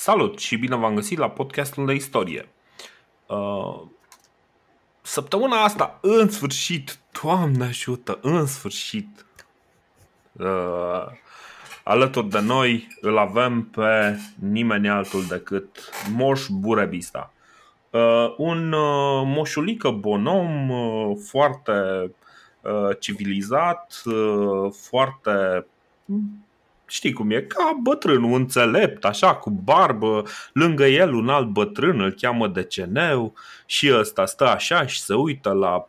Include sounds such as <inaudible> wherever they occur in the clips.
Salut și bine v-am găsit la podcastul de istorie. Uh, săptămâna asta, în sfârșit, Doamne ajută, în sfârșit, uh, alături de noi îl avem pe nimeni altul decât Moș Burebista. Uh, un uh, moșulică bonom uh, foarte uh, civilizat, uh, foarte știi cum e, ca bătrân, un înțelept, așa, cu barbă, lângă el un alt bătrân, îl cheamă Deceneu și ăsta stă așa și se uită la,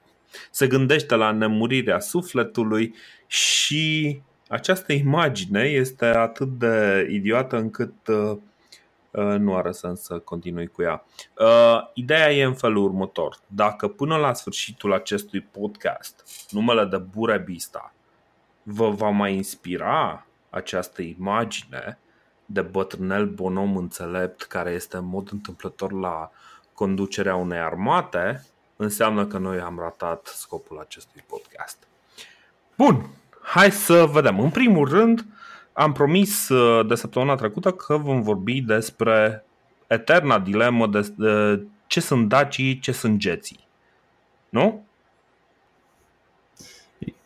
se gândește la nemurirea sufletului și această imagine este atât de idiotă încât uh, uh, nu are sens să continui cu ea. Uh, ideea e în felul următor. Dacă până la sfârșitul acestui podcast numele de Burebista vă va mai inspira această imagine de bătrânel bonom înțelept care este în mod întâmplător la conducerea unei armate, înseamnă că noi am ratat scopul acestui podcast. Bun, hai să vedem. În primul rând, am promis uh, de săptămâna trecută că vom vorbi despre eterna dilemă de, de ce sunt dacii, ce sunt geții. Nu?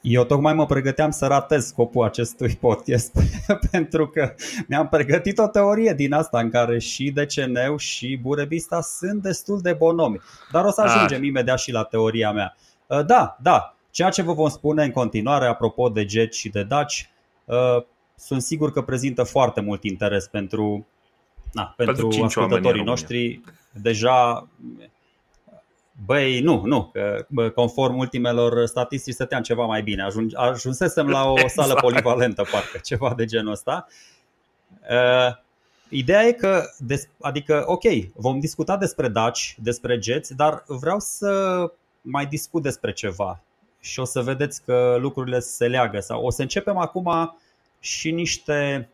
Eu tocmai mă pregăteam să ratez scopul acestui podcast <laughs> pentru că mi-am pregătit o teorie din asta în care și DCN și Burebista sunt destul de bonomi. Dar o să ajungem ah. imediat și la teoria mea. Uh, da, da, ceea ce vă vom spune în continuare apropo de jet și de daci uh, sunt sigur că prezintă foarte mult interes pentru, na, pentru, pentru ascultătorii noștri. Deja Băi, nu, nu, că conform ultimelor statistici stăteam ceva mai bine. Ajung, ajunsesem la o exact. sală polivalentă, parcă, ceva de genul ăsta. Uh, ideea e că, adică, ok, vom discuta despre Daci, despre Jets, dar vreau să mai discut despre ceva și o să vedeți că lucrurile se leagă. Sau o să începem acum și niște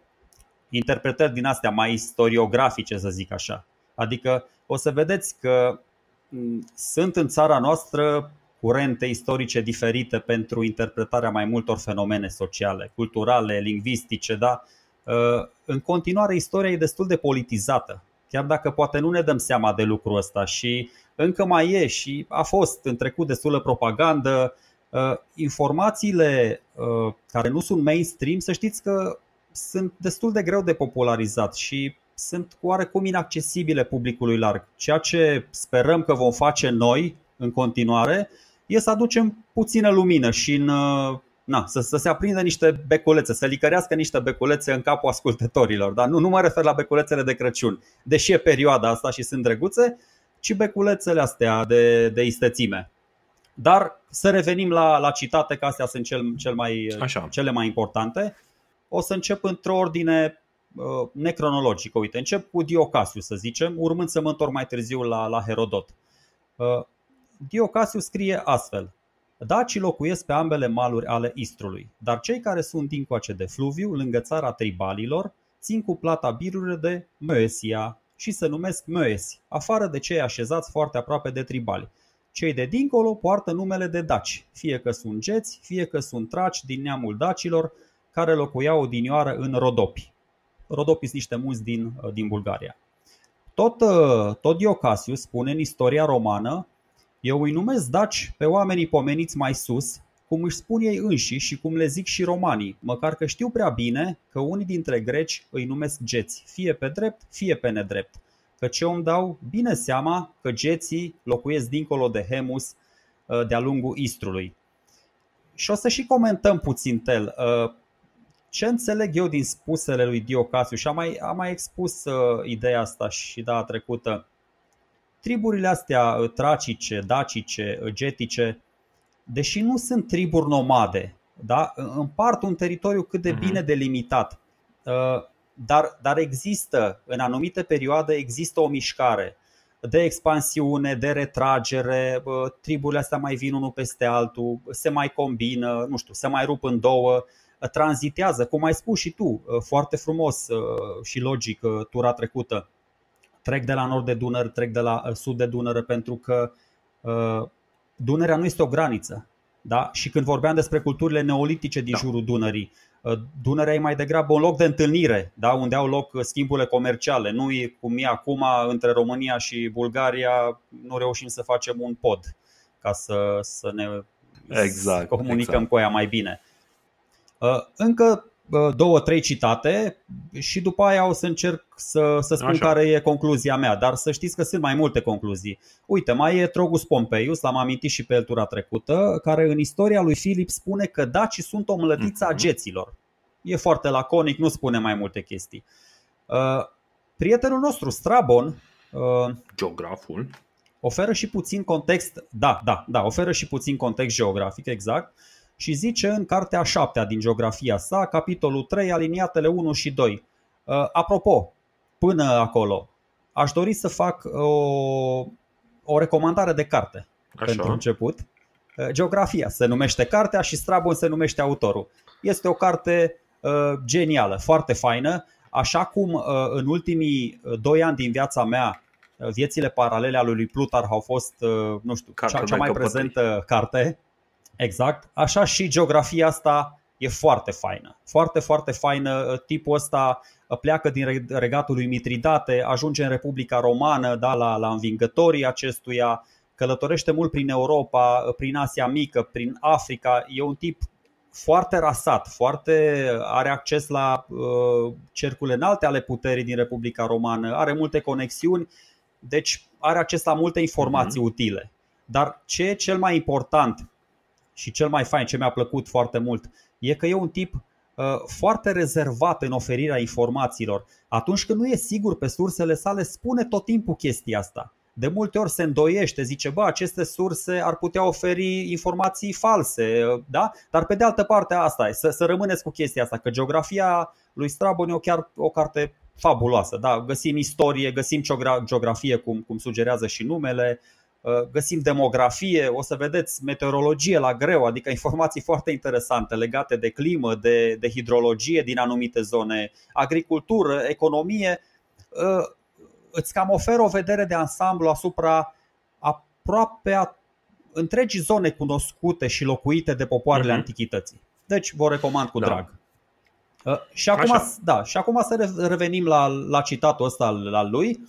interpretări din astea mai istoriografice, să zic așa. Adică o să vedeți că sunt în țara noastră curente istorice diferite pentru interpretarea mai multor fenomene sociale, culturale, lingvistice, da? Uh, în continuare, istoria e destul de politizată, chiar dacă poate nu ne dăm seama de lucrul ăsta și încă mai e și a fost în trecut destulă propagandă. Uh, informațiile uh, care nu sunt mainstream, să știți că sunt destul de greu de popularizat și sunt oarecum inaccesibile publicului larg. Ceea ce sperăm că vom face noi în continuare e să aducem puțină lumină și în, uh, na, să, să se aprindă niște beculețe, să licărească niște beculețe în capul ascultătorilor. Dar nu, nu mă refer la beculețele de Crăciun, deși e perioada asta și sunt drăguțe, ci beculețele astea de, de istețime. Dar să revenim la, la citate, că astea sunt cel, cel mai, Așa. cele mai importante. O să încep într-o ordine Uh, necronologică. Uite, încep cu Diocasiu, să zicem, urmând să mă întorc mai târziu la, la Herodot. Uh, Diocasiu scrie astfel. Dacii locuiesc pe ambele maluri ale Istrului, dar cei care sunt dincoace de fluviu, lângă țara tribalilor, țin cu plata birurile de Moesia și se numesc Moesi, afară de cei așezați foarte aproape de tribali. Cei de dincolo poartă numele de daci, fie că sunt geți, fie că sunt traci din neamul dacilor, care locuiau odinioară în Rodopi. Rodopis niște muzi din, uh, din Bulgaria. Tot, uh, tot Diocasius spune în istoria romană, eu îi numesc daci pe oamenii pomeniți mai sus, cum își spun ei înși și cum le zic și romanii, măcar că știu prea bine că unii dintre greci îi numesc geți, fie pe drept, fie pe nedrept. Căci eu îmi dau bine seama că geții locuiesc dincolo de Hemus uh, de-a lungul Istrului. Și o să și comentăm puțin tel ce înțeleg eu din spusele lui Diocasiu și am mai, am mai expus uh, ideea asta și data trecută, triburile astea uh, tracice, dacice, uh, getice, deși nu sunt triburi nomade, da? împart un teritoriu cât de mhm. bine delimitat, uh, dar, dar există, în anumite perioade, există o mișcare de expansiune, de retragere, uh, triburile astea mai vin unul peste altul, se mai combină, nu știu, se mai rup în două, tranzitează, cum ai spus și tu, uh, foarte frumos uh, și logic uh, tura trecută. Trec de la nord de Dunăre, trec de la sud de Dunăre pentru că Dunărea nu este o graniță. Da? Și când vorbeam despre culturile neolitice din da. jurul Dunării, Dunărea e mai degrabă un loc de întâlnire, da? unde au loc schimburile comerciale. Nu e cum e acum între România și Bulgaria, nu reușim să facem un pod ca să, să ne exact, comunicăm exact. cu ea mai bine. Încă două, trei citate și după aia o să încerc să, să spun Așa. care e concluzia mea, dar să știți că sunt mai multe concluzii. Uite, mai e Trogus Pompeius, l-am amintit și pe el tura trecută, care în istoria lui Filip spune că dacii sunt o mlădiță a mhm. geților. E foarte laconic, nu spune mai multe chestii. Uh, prietenul nostru, Strabon, uh, geograful, oferă și puțin context, da, da, da, oferă și puțin context geografic, exact, și zice în cartea a șaptea din geografia sa, capitolul 3, aliniatele 1 și 2. Uh, apropo, până acolo, aș dori să fac o, o recomandare de carte Așa. pentru început. Uh, geografia se numește cartea și Strabon se numește autorul. Este o carte uh, genială, foarte faină, așa cum uh, în ultimii uh, doi ani din viața mea uh, viețile paralele ale lui Plutar au fost, uh, nu știu, cea, cea mai prezentă carte Exact. Așa și geografia asta e foarte faină. Foarte, foarte faină. Tipul ăsta pleacă din regatul lui Mitridate, ajunge în Republica Romană, da, la, la învingătorii acestuia, călătorește mult prin Europa, prin Asia Mică, prin Africa. E un tip foarte rasat, foarte are acces la uh, cercurile înalte ale puterii din Republica Romană, are multe conexiuni, deci are acces la multe informații mm-hmm. utile. Dar ce e cel mai important și cel mai fain, ce mi-a plăcut foarte mult, e că e un tip uh, foarte rezervat în oferirea informațiilor. Atunci când nu e sigur pe sursele sale, spune tot timpul chestia asta. De multe ori se îndoiește, zice, bă, aceste surse ar putea oferi informații false, da? Dar pe de altă parte asta e, să, să rămâneți cu chestia asta, că geografia lui Strabon e o chiar o carte fabuloasă, da? Găsim istorie, găsim geografie, cum, cum sugerează și numele, Uh, găsim demografie, o să vedeți meteorologie la greu, adică informații foarte interesante legate de climă, de, de hidrologie din anumite zone, agricultură, economie. Uh, îți cam oferă o vedere de ansamblu asupra aproape a întregii zone cunoscute și locuite de popoarele uh-huh. antichității. Deci vă recomand cu da. drag. Uh, și, acum, da, și acum să revenim la, la citatul ăsta al, al lui.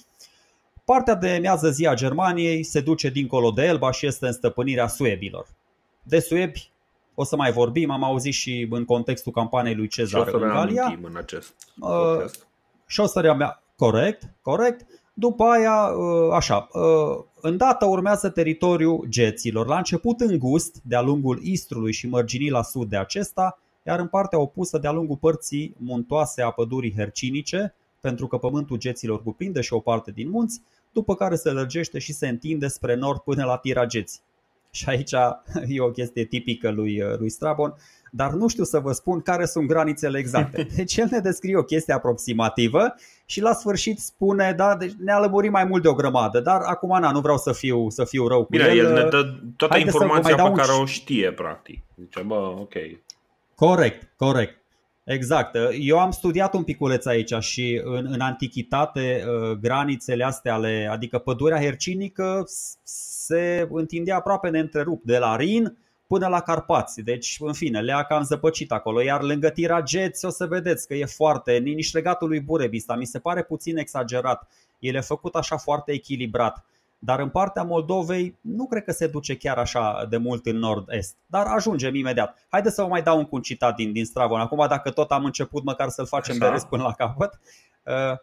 Partea de mează zi a Germaniei se duce dincolo de Elba și este în stăpânirea suebilor. De suebi o să mai vorbim, am auzit și în contextul campaniei lui Cezar în Galia. în acest uh, și o să reamea, corect, corect. După aia, uh, așa, uh, îndată urmează teritoriul geților, la început îngust de-a lungul Istrului și mărginii la sud de acesta, iar în partea opusă de-a lungul părții muntoase a pădurii hercinice, pentru că pământul geților cuprinde și o parte din munți, după care se lărgește și se întinde spre nord până la Tirageți. Și aici e o chestie tipică lui, lui Strabon, dar nu știu să vă spun care sunt granițele exacte. <laughs> Deci el ne descrie o chestie aproximativă și la sfârșit spune, da, deci ne-a lămurit mai mult de o grămadă, dar acum na, nu vreau să fiu, să fiu rău cu Bine, el. el ne dă toată Haide informația pe care o știe, practic. Zice, bă, ok. Corect, corect. Exact. Eu am studiat un piculeț aici și în, în antichitate uh, granițele astea ale, adică pădurea hercinică se întindea aproape neîntrerupt de la Rin până la Carpați. Deci, în fine, le-a cam zăpăcit acolo. Iar lângă Tirageți o să vedeți că e foarte, nici legatul lui Burebista, mi se pare puțin exagerat. El e făcut așa foarte echilibrat. Dar în partea Moldovei nu cred că se duce chiar așa de mult în nord-est. Dar ajungem imediat. Haideți să vă mai dau un citat din, din Stravon. Acum, dacă tot am început, măcar să-l facem de rest până la capăt. Uh,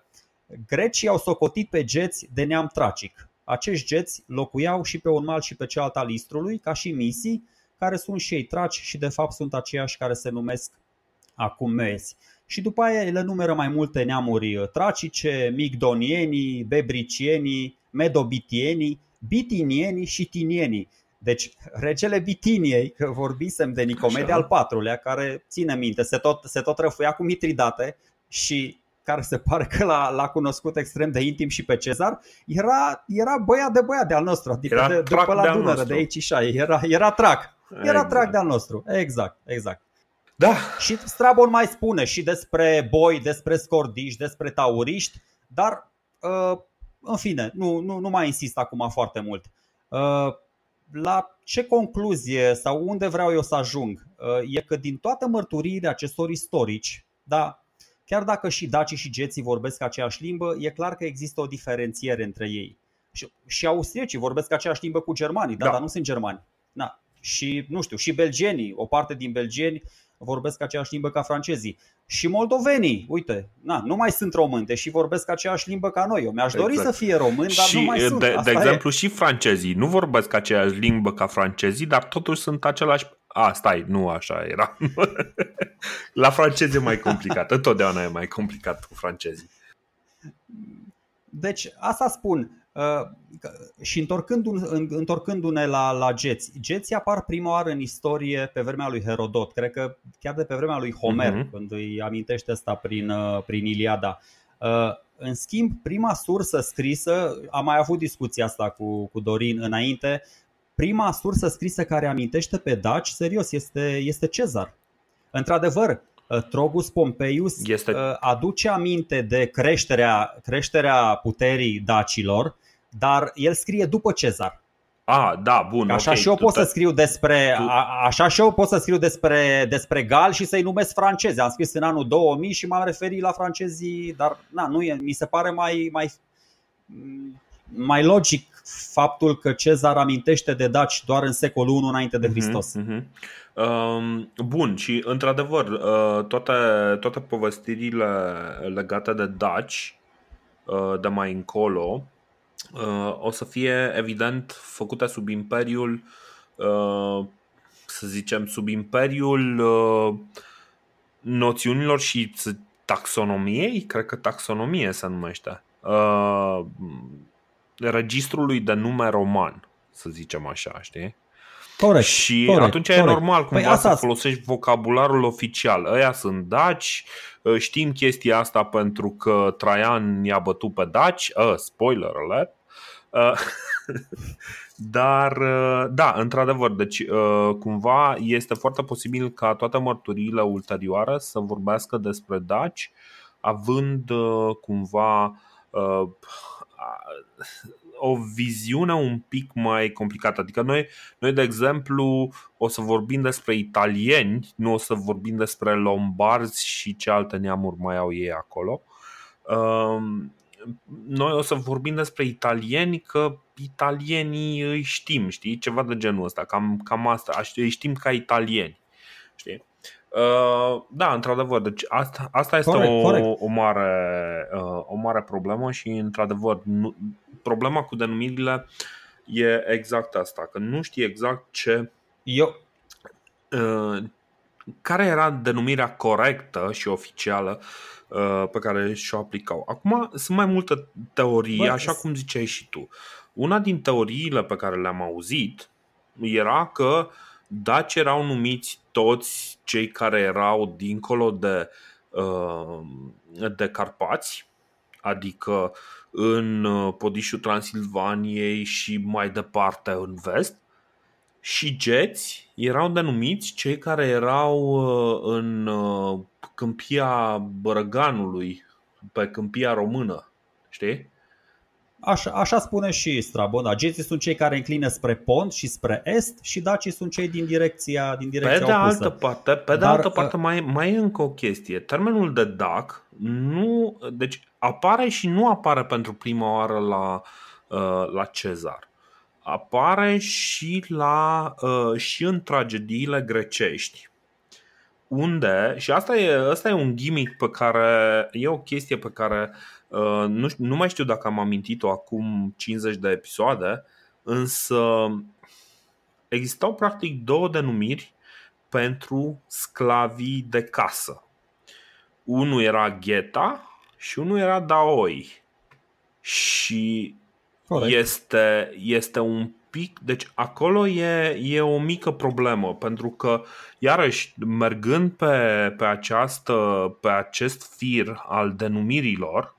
grecii au socotit pe geți de neam tracic. Acești geți locuiau și pe un mal și pe cealalt al Istrului, ca și misii, care sunt și ei traci și de fapt sunt aceiași care se numesc acum mezi. Și după aia le numeră mai multe neamuri tracice, migdonienii, bebricienii, medobitienii, bitinienii și tinienii. Deci regele Bitiniei, că vorbisem de Nicomede al patrulea, care ține minte, se tot, se tot răfuia cu Mitridate și care se pare că l-a, l-a cunoscut extrem de intim și pe Cezar, era, era băiat de băiat de-al nostru, adică era de, după la Dunăre, de aici și era, era trac. Era exact. trac de-al nostru, exact, exact. Da. Și Strabon mai spune și despre boi, despre scordiși, despre tauriști, dar uh, în fine, nu, nu, nu mai insist acum foarte mult. Uh, la ce concluzie sau unde vreau eu să ajung e că din toate mărturiile acestor istorici, da, chiar dacă și dacii și geții vorbesc aceeași limbă, e clar că există o diferențiere între ei. Și, și austriecii vorbesc aceeași limbă cu germanii, da, da. dar nu sunt germani. Da. Și, nu știu, și belgenii, o parte din belgeni vorbesc aceeași limbă ca francezii. Și moldovenii, uite, na, nu mai sunt români, deși vorbesc aceeași limbă ca noi. Eu mi-aș dori exact. să fie români, dar și, nu mai sunt. De, de exemplu, e. și francezii nu vorbesc aceeași limbă ca francezii, dar totuși sunt același a, stai, nu așa era. <laughs> La francezi e mai complicat. Întotdeauna <laughs> e mai complicat cu francezii. Deci, asta spun. Uh, și întorcându-ne la, la geți, geții apar prima oară în istorie pe vremea lui Herodot, cred că chiar de pe vremea lui Homer, uh-huh. când îi amintește asta prin, uh, prin Iliada. Uh, în schimb, prima sursă scrisă, am mai avut discuția asta cu, cu Dorin înainte, prima sursă scrisă care amintește pe daci, serios, este, este Cezar. Într-adevăr, Trogus Pompeius este... aduce aminte de creșterea, creșterea puterii dacilor, dar el scrie după Cezar. Ah, da, bun. Așa okay. și eu pot să scriu despre tu... a, așa și eu pot să scriu despre despre gal și să-i numesc francezi. Am scris în anul 2000 și m-am referit la francezii, dar na, nu e, mi se pare mai mai mai logic faptul că Cezar amintește de daci doar în secolul I înainte de mhm, Hristos. Uh-huh, uh-huh. Bun, și într-adevăr, uh, toate, toate povestirile legate de daci uh, de mai încolo Uh, o să fie evident făcute sub imperiul uh, să zicem sub imperiul uh, noțiunilor și taxonomiei, cred că taxonomie se numește registrului de nume roman, să zicem așa, știi? Corect, și corect, atunci corect. e normal cumva păi să folosești vocabularul oficial. Ăia sunt daci, știm chestia asta pentru că Traian i-a bătut pe daci, uh, spoiler alert, Uh, <laughs> dar, uh, da, într-adevăr, deci uh, cumva este foarte posibil ca toate mărturiile ulterioare să vorbească despre daci, având cumva o viziune un pic mai complicată. Adică noi, noi, de exemplu, o să vorbim despre italieni, nu o să vorbim despre lombarzi și ce alte neamuri mai au ei acolo noi o să vorbim despre italieni că italienii îi știm, știi? Ceva de genul ăsta, cam, cam asta, îi știm ca italieni, știi? Uh, da, într-adevăr, deci asta, asta este corect, o, corect. O, mare, uh, o mare problemă și, într-adevăr, nu, problema cu denumirile e exact asta, că nu știi exact ce. Eu. Uh, care era denumirea corectă și oficială Uh, pe care și-o aplicau. Acum sunt mai multe teorii, Bă, așa cum ziceai și tu. Una din teoriile pe care le-am auzit era că daci erau numiți toți cei care erau dincolo de, uh, de Carpați, adică în uh, podișul Transilvaniei și mai departe în vest, și geți erau denumiți cei care erau în câmpia Bărăganului, pe câmpia română, știi? Așa, așa spune și Strabon, da. Geții sunt cei care înclină spre pont și spre est și dacii sunt cei din direcția, din direcția Pe de opusă. altă parte, pe de Dar, altă parte uh, mai, mai e încă o chestie. Termenul de dac nu, deci apare și nu apare pentru prima oară la, uh, la Cezar. Apare și, la, uh, și în tragediile grecești unde, și asta e, asta e un gimmick pe care, e o chestie pe care uh, nu, nu mai știu dacă am amintit-o acum 50 de episoade, însă existau practic două denumiri pentru sclavii de casă. Unul era gheta și unul era daoi. Și este, este un pic, deci acolo e, e o mică problemă, pentru că, iarăși, mergând pe, pe, această, pe acest fir al denumirilor,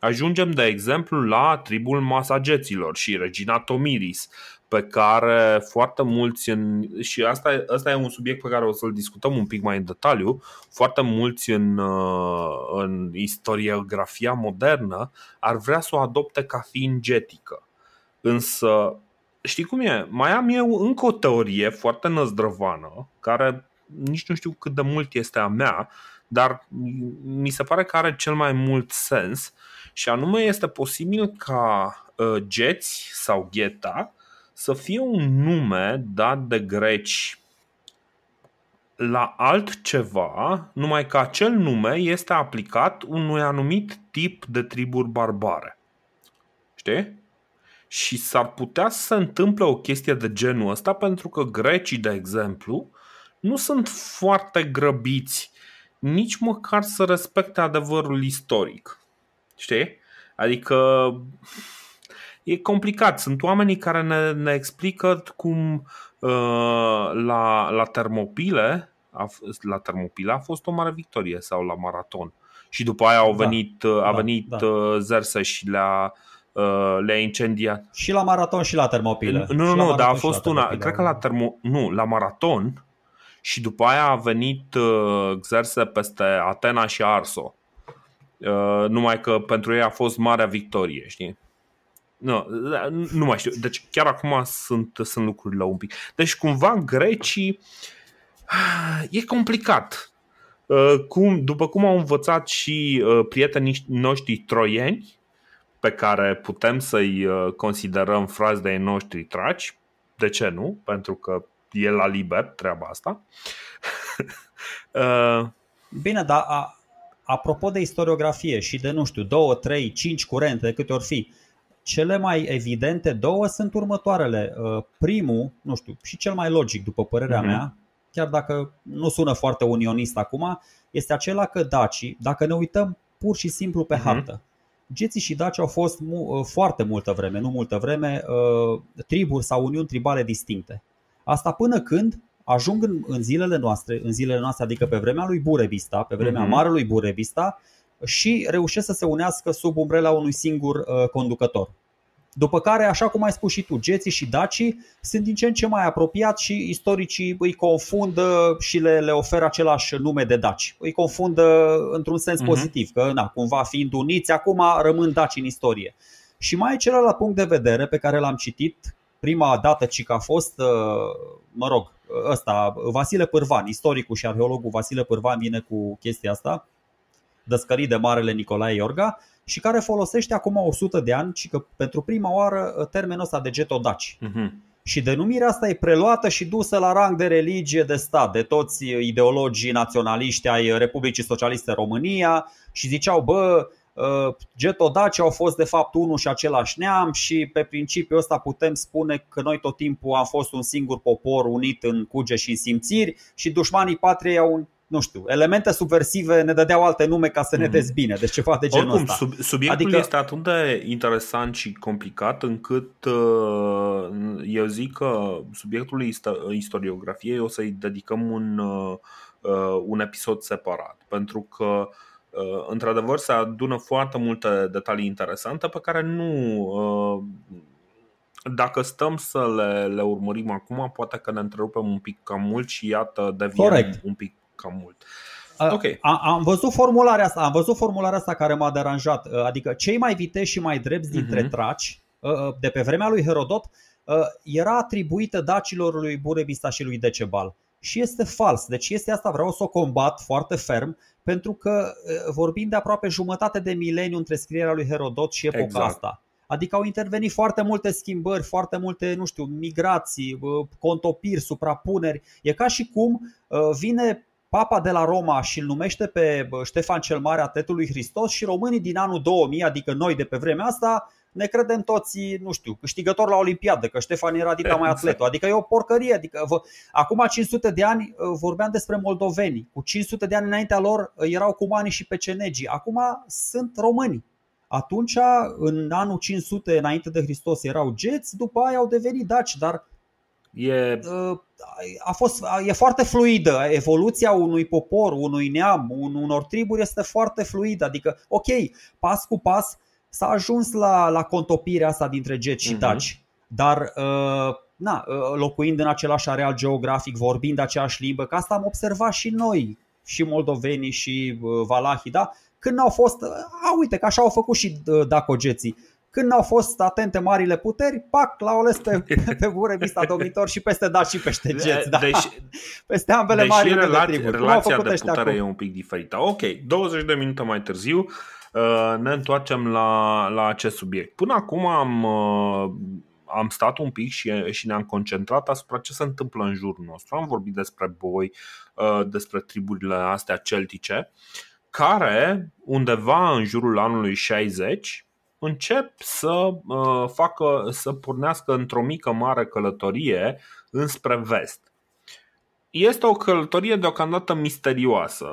ajungem, de exemplu, la tribul masageților și regina Tomiris, pe care foarte mulți, în, și asta, asta e un subiect pe care o să-l discutăm un pic mai în detaliu, foarte mulți în, în istoriografia modernă ar vrea să o adopte ca fiind getică. Însă știi cum e? Mai am eu încă o teorie foarte năzdrăvană, care nici nu știu cât de mult este a mea, dar mi se pare că are cel mai mult sens și anume este posibil ca uh, Geți sau Gheta să fie un nume dat de greci la altceva, numai că acel nume este aplicat unui anumit tip de triburi barbare. Știi? Și s-ar putea să se întâmple o chestie de genul ăsta pentru că grecii, de exemplu, nu sunt foarte grăbiți nici măcar să respecte adevărul istoric. Știi? Adică e complicat. Sunt oamenii care ne, ne explică cum uh, la, la termopile a, la termopile a fost o mare victorie sau la maraton. Și după aia au da. venit, da, a venit da, da. Zerse și le-a, uh, le-a incendiat. Și la maraton și la termopile. Nu, nu, nu, dar a fost una. Cred că la termo, nu, la maraton și după aia a venit uh, Xerse peste Atena și Arso. Uh, numai că pentru ei a fost marea victorie, știi? Nu, nu mai știu. Deci chiar acum sunt, sunt lucrurile un pic. Deci cumva grecii <sighs> e complicat. Uh, cum, după cum au învățat și uh, prietenii noștri troieni, pe care putem să-i uh, considerăm frați de noștri traci, de ce nu? Pentru că e la liber treaba asta. <laughs> Bine, dar a, apropo de istoriografie și de, nu știu, două, trei, cinci curente, câte ori fi, cele mai evidente două sunt următoarele. Primul, nu știu, și cel mai logic, după părerea uh-huh. mea, chiar dacă nu sună foarte unionist acum, este acela că dacii, dacă ne uităm pur și simplu pe uh-huh. hartă, Geții și Daci au fost mu- uh, foarte multă vreme, nu multă vreme, uh, triburi sau uniuni tribale distincte. Asta până când ajung în, în zilele noastre, în zilele noastre, adică pe vremea lui Burebista, pe vremea uh-huh. marelui Burebista, și reușesc să se unească sub umbrela unui singur uh, conducător. După care, așa cum ai spus și tu, geții și dacii sunt din ce în ce mai apropiat și istoricii îi confundă și le, le oferă același nume de daci. Îi confundă într-un sens uh-huh. pozitiv, că na, cumva fiind uniți, acum rămân daci în istorie. Și mai e celălalt punct de vedere pe care l-am citit prima dată ci că a fost, uh, mă rog, ăsta, Vasile Pârvan, istoricul și arheologul Vasile Pârvan vine cu chestia asta, dăscălit de Marele Nicolae Iorga, și care folosește acum 100 de ani și că pentru prima oară uh, termenul ăsta de getodaci. Uh-huh. Și denumirea asta e preluată și dusă la rang de religie de stat de toți ideologii naționaliști ai Republicii Socialiste România și ziceau, bă, uh, getodacii au fost de fapt unul și același neam și pe principiul ăsta putem spune că noi tot timpul am fost un singur popor unit în cuge și în simțiri și dușmanii patriei au nu știu, elemente subversive ne dădeau alte nume ca să ne mhm. dezbine, deci ceva de genul Oricum, ăsta. Sub, subiectul adică... este atât de interesant și complicat încât uh, eu zic că subiectul istoriografiei o să-i dedicăm un, uh, un episod separat, pentru că într-adevăr se adună foarte multe detalii interesante pe care nu dacă stăm să le, le urmărim acum, poate că ne întrerupem un pic cam mult și iată deviem Correct. un pic cam mult. Okay. Am, am văzut formularea asta, am văzut formularea asta care m-a deranjat, uh, adică cei mai viteși și mai drepți dintre uh-huh. traci uh, uh, de pe vremea lui Herodot era atribuită dacilor lui Burebista și lui Decebal. Și este fals. Deci este asta, vreau să o combat foarte ferm, pentru că vorbim de aproape jumătate de mileniu între scrierea lui Herodot și epoca exact. asta. Adică au intervenit foarte multe schimbări, foarte multe, nu știu, migrații, contopiri, suprapuneri. E ca și cum vine Papa de la Roma și îl numește pe Ștefan cel Mare, atletul lui Hristos și românii din anul 2000, adică noi de pe vremea asta, ne credem toți, nu știu, câștigător la Olimpiadă, că Ștefan era dita mai atletul. Adică e o porcărie. Adică, vă, acum 500 de ani uh, vorbeam despre moldoveni. Cu 500 de ani înaintea lor uh, erau cumanii și pecenegii. Acum sunt români. Atunci, în anul 500 înainte de Hristos erau geți, după aia au devenit daci, dar E... A fost, e foarte fluidă. Evoluția unui popor, unui neam, unor triburi este foarte fluidă. Adică, ok, pas cu pas s-a ajuns la, la contopirea asta dintre geci și mhm. daci. Dar, na, locuind în același areal geografic, vorbind aceeași limbă, că asta am observat și noi, și moldovenii și valahii, da? Când au fost, a, uite că așa au făcut și dacogeții când au fost atente marile puteri, pac, l-au ales pe, pe Burebista domnitor și peste da și peste geți. Da. Deci, peste ambele deci mari relaț- de triburi. relația de putere acum. e un pic diferită. Ok, 20 de minute mai târziu uh, ne întoarcem la, la acest subiect. Până acum am, uh, am stat un pic și, și ne-am concentrat asupra ce se întâmplă în jurul nostru. Am vorbit despre boi, uh, despre triburile astea celtice, care undeva în jurul anului 60 încep să uh, facă, să pornească într-o mică mare călătorie înspre vest. Este o călătorie deocamdată misterioasă.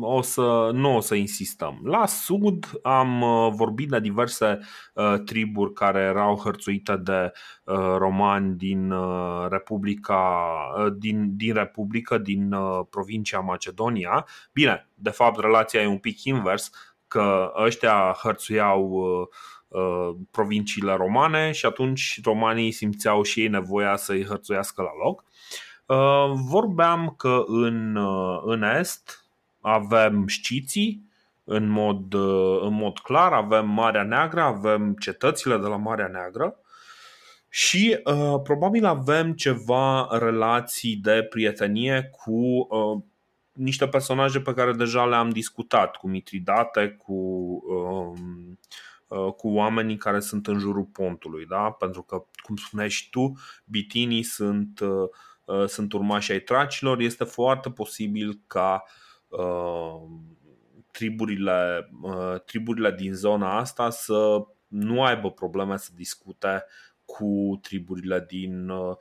O să, nu o să insistăm. La sud am uh, vorbit de diverse uh, triburi care erau hărțuite de uh, romani din uh, Republica, uh, din, din Republică, din uh, provincia Macedonia. Bine, de fapt relația e un pic invers că ăștia hărțuiau uh, uh, provinciile romane și atunci romanii simțeau și ei nevoia să-i hărțuiască la loc. Uh, vorbeam că în, în Est avem șciții, în mod, în mod clar, avem Marea Neagră, avem cetățile de la Marea Neagră și uh, probabil avem ceva relații de prietenie cu uh, niște personaje pe care deja le-am discutat, cu Mitridate, cu, um, uh, cu oamenii care sunt în jurul pontului, da? pentru că, cum spuneai și tu, bitinii sunt, uh, uh, sunt urmași ai tracilor, este foarte posibil ca uh, triburile, uh, triburile din zona asta să nu aibă probleme să discute cu triburile din, uh,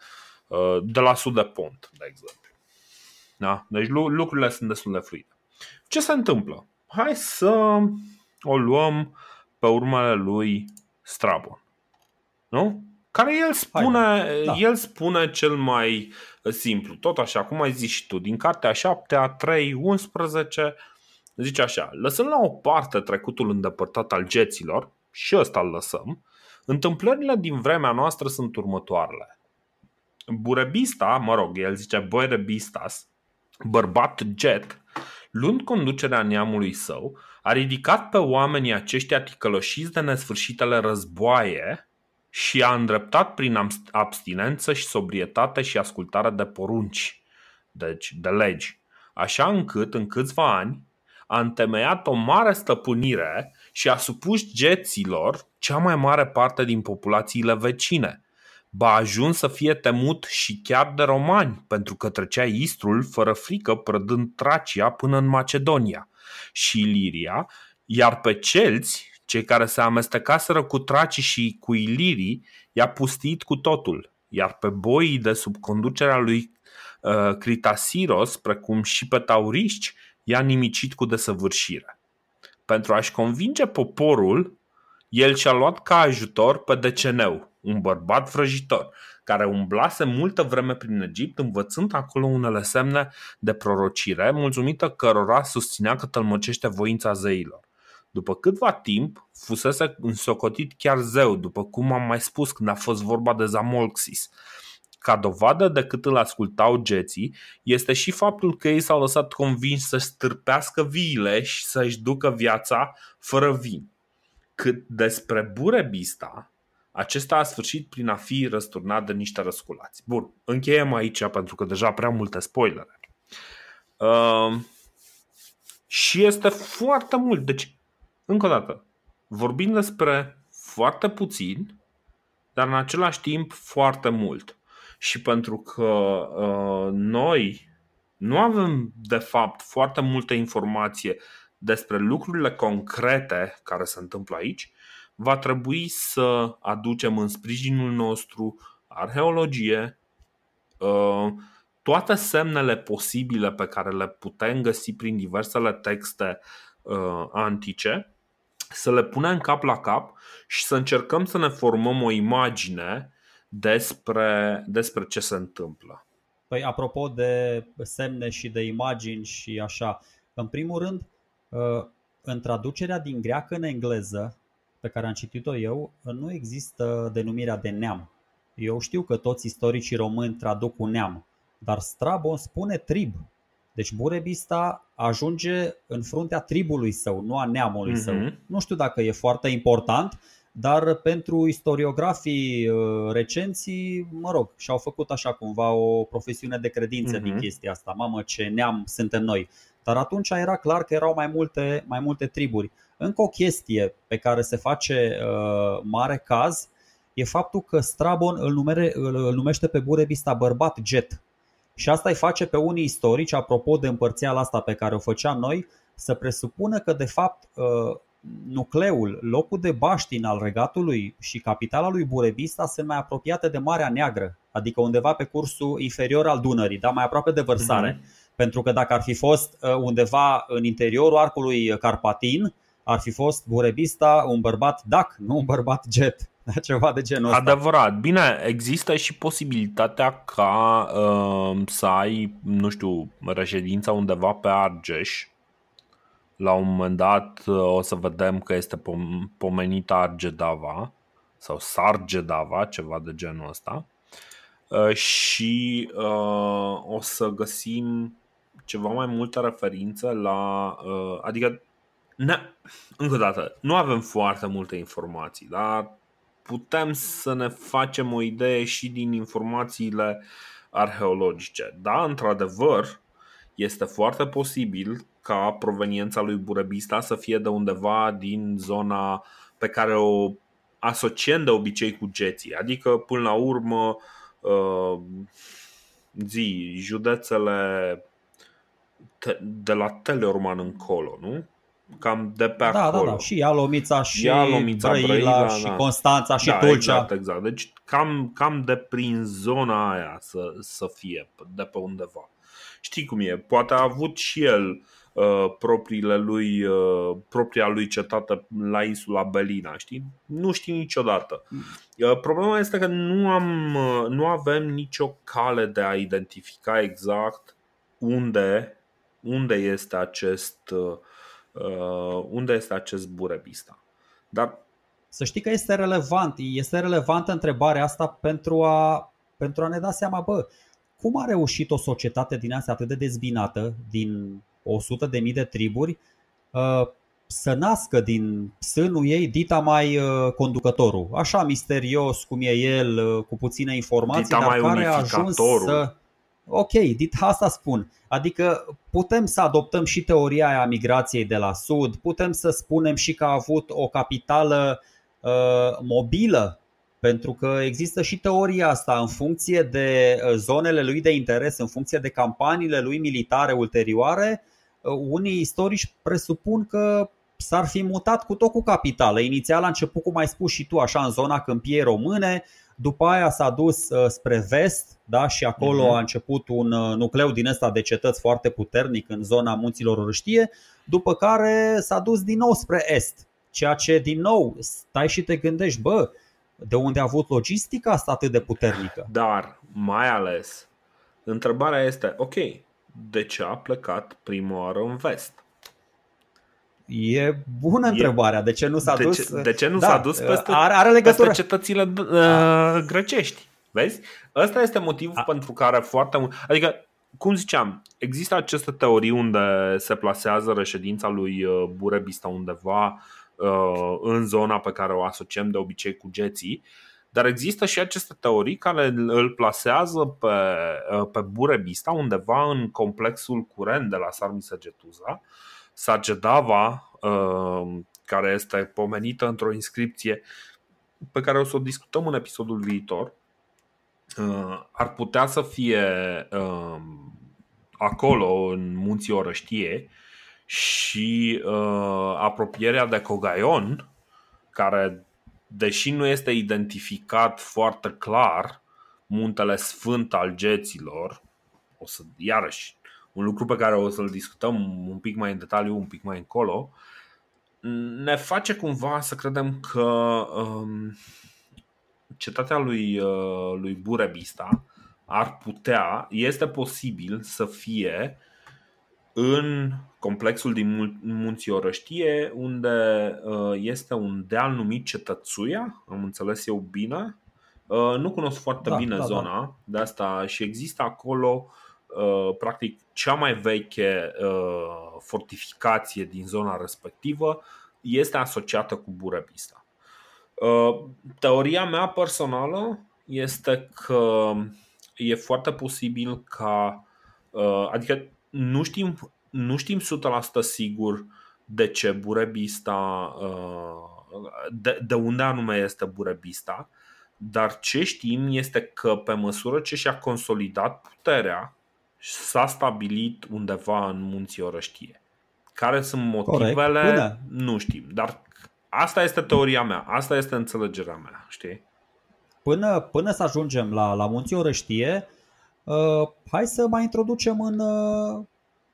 de la sud de pont, de exemplu. Da? Deci lucrurile sunt destul de fluide. Ce se întâmplă? Hai să o luăm pe urmele lui Strabon. Nu? Care el spune, da. el spune cel mai simplu, tot așa, cum ai zis și tu, din cartea 7 a 3, 11, zice așa, lăsând la o parte trecutul îndepărtat al geților, și ăsta îl lăsăm, întâmplările din vremea noastră sunt următoarele. Burebista, mă rog, el zice Boerebistas, bărbat jet, luând conducerea neamului său, a ridicat pe oamenii aceștia ticăloșiți de nesfârșitele războaie și a îndreptat prin abstinență și sobrietate și ascultare de porunci, deci de legi, așa încât în câțiva ani a întemeiat o mare stăpânire și a supus geților cea mai mare parte din populațiile vecine – ba ajuns să fie temut și chiar de romani, pentru că trecea Istrul fără frică prădând Tracia până în Macedonia și Iliria, iar pe celți, cei care se amestecaseră cu tracii și cu ilirii, i-a pustit cu totul, iar pe boii de sub conducerea lui uh, Critasiros, precum și pe tauriști, i-a nimicit cu desăvârșire. Pentru a-și convinge poporul, el și-a luat ca ajutor pe deceneu, un bărbat vrăjitor, care umblase multă vreme prin Egipt, învățând acolo unele semne de prorocire, mulțumită cărora susținea că tălmăcește voința zeilor. După câtva timp, fusese însocotit chiar zeu, după cum am mai spus când a fost vorba de Zamolxis. Ca dovadă de cât îl ascultau geții, este și faptul că ei s-au lăsat convinși să stârpească viile și să-și ducă viața fără vin. Cât despre Burebista, acesta a sfârșit prin a fi răsturnat de niște răsculați. Bun, încheiem aici pentru că deja prea multe spoilere. Uh, și este foarte mult. Deci, încă o dată, vorbim despre foarte puțin, dar în același timp foarte mult. Și pentru că uh, noi nu avem, de fapt, foarte multă informație despre lucrurile concrete care se întâmplă aici, va trebui să aducem în sprijinul nostru arheologie, uh, toate semnele posibile pe care le putem găsi prin diversele texte uh, antice, să le punem cap la cap și să încercăm să ne formăm o imagine despre, despre ce se întâmplă. Păi, apropo de semne și de imagini și așa, în primul rând, uh, în traducerea din greacă în engleză, pe care am citit-o eu, nu există denumirea de neam. Eu știu că toți istoricii români traduc un neam, dar Strabon spune trib. Deci Burebista ajunge în fruntea tribului său, nu a neamului mm-hmm. său. Nu știu dacă e foarte important, dar pentru istoriografii uh, recenții, mă rog, și-au făcut așa cumva o profesiune de credință uh-huh. din chestia asta. Mamă, ce neam suntem noi. Dar atunci era clar că erau mai multe, mai multe triburi. Încă o chestie pe care se face uh, mare caz e faptul că Strabon îl, numere, îl numește pe Burebista bărbat jet. Și asta îi face pe unii istorici, apropo de împărțeala asta pe care o făceam noi, să presupună că de fapt uh, nucleul, locul de baștin al regatului și capitala lui Burebista sunt mai apropiate de Marea Neagră, adică undeva pe cursul inferior al Dunării, dar mai aproape de vărsare. Uh-huh. Pentru că dacă ar fi fost uh, undeva în interiorul arcului Carpatin, ar fi fost Burebista un bărbat dac, nu un bărbat jet. <laughs> Ceva de genul ăsta. Adevărat. Bine, există și posibilitatea ca uh, să ai, nu știu, reședința undeva pe Argeș. La un moment dat uh, o să vedem că este pom- pomenită Argedava sau Sargedava, ceva de genul ăsta. Uh, și uh, o să găsim ceva mai multe referințe la. Uh, adică, ne, încă o dată, nu avem foarte multe informații, dar putem să ne facem o idee și din informațiile arheologice. Da, într-adevăr, este foarte posibil ca proveniența lui Burebista să fie de undeva din zona pe care o asociem de obicei cu geții, adică până la urmă uh, zi, județele de la Teleorman încolo, nu? Cam de pe da, acolo. Da, da, și Ialomița, și Ialomița, Brăila, Brăila și da. Constanța, și da, Tulcea. Exact, exact. Deci cam, cam de prin zona aia să, să fie, de pe undeva. Știi cum e, poate a avut și el uh, propriile lui, uh, propria lui cetate la insula Belina, știi? Nu știi niciodată. Uh, problema este că nu, am, uh, nu avem nicio cale de a identifica exact unde, unde este acest uh, Uh, unde este acest burebista. Dar să știi că este relevant, este relevantă întrebarea asta pentru a, pentru a ne da seama, bă, cum a reușit o societate din asta atât de dezbinată, din 100 de mii de triburi, uh, să nască din sânul ei dita mai uh, conducătorul, așa misterios cum e el, cu puține informații, dita dar care a ajuns să Ok, dit asta spun. Adică putem să adoptăm și teoria aia a migrației de la sud, putem să spunem și că a avut o capitală uh, mobilă, pentru că există și teoria asta în funcție de uh, zonele lui de interes, în funcție de campaniile lui militare ulterioare. Uh, unii istorici presupun că s-ar fi mutat cu tot cu capitală. Inițial a început, cum ai spus și tu, așa în zona câmpiei române, după aia s-a dus uh, spre vest da? și acolo uh-huh. a început un uh, nucleu din ăsta de cetăți foarte puternic în zona munților Râștie, după care s-a dus din nou spre est. Ceea ce, din nou, stai și te gândești, bă, de unde a avut logistica asta atât de puternică? Dar, mai ales, întrebarea este, ok, de ce a plecat prima oară în vest? E bună întrebarea. De ce nu s-a de dus? Ce, de ce nu da, s-a dus peste, are, are legătură. peste cetățile uh, grecești? Vezi? Ăsta este motivul A. pentru care foarte mult. Adică, cum ziceam, există aceste teorii unde se plasează reședința lui uh, Burebista undeva uh, în zona pe care o asociem de obicei cu geții. Dar există și aceste teorii care îl plasează pe, uh, pe Burebista undeva în complexul curent de la Sarmisegetuza, Sagedava, uh, care este pomenită într-o inscripție pe care o să o discutăm în episodul viitor, uh, ar putea să fie uh, acolo, în munții Orăștie, și apropierea de Cogaion, care, deși nu este identificat foarte clar, muntele sfânt al geților, o să, iarăși, un lucru pe care o să-l discutăm un pic mai în detaliu, un pic mai încolo, ne face cumva să credem că um, cetatea lui, uh, lui Burebista ar putea, este posibil să fie în complexul din Munții Orăștie, unde uh, este un deal numit Cetățuia, am înțeles eu bine. Uh, nu cunosc foarte da, bine da, da. zona da. de asta și există acolo uh, Uh, practic cea mai veche uh, fortificație din zona respectivă este asociată cu Burebista. Uh, teoria mea personală este că e foarte posibil ca. Uh, adică nu știm, nu știm 100% sigur de ce Burebista. Uh, de, de unde anume este Burebista, dar ce știm este că pe măsură ce și-a consolidat puterea, s-a stabilit undeva în munții Orăștie. Care sunt motivele? Nu știm, dar Asta este teoria mea, asta este înțelegerea mea, știi? Până, până să ajungem la, la Munții Orăștie, uh, hai să mai introducem în, uh,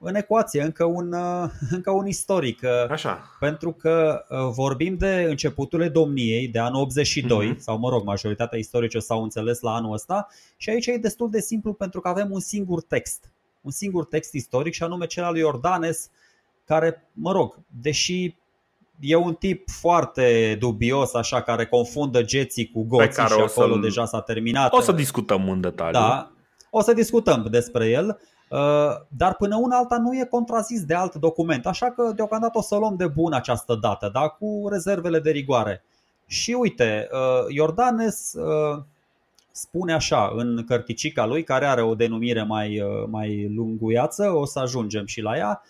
în ecuație încă un, uh, <laughs> încă un istoric. Uh, Așa. Pentru că uh, vorbim de începuturile domniei, de anul 82, mm-hmm. sau mă rog, majoritatea istorice s-au înțeles la anul ăsta, și aici e destul de simplu pentru că avem un singur text. Un singur text istoric și anume cel al lui Iordanes, care, mă rog, deși e un tip foarte dubios, așa, care confundă geții cu goții și acolo deja s-a terminat. O să discutăm în detaliu. Da, o să discutăm despre el, uh, dar până una alta nu e contrazis de alt document, așa că deocamdată o să luăm de bun această dată, da, cu rezervele de rigoare. Și uite, uh, Iordanes uh, spune așa în cărticica lui, care are o denumire mai, mai lunguiață, o să ajungem și la ea,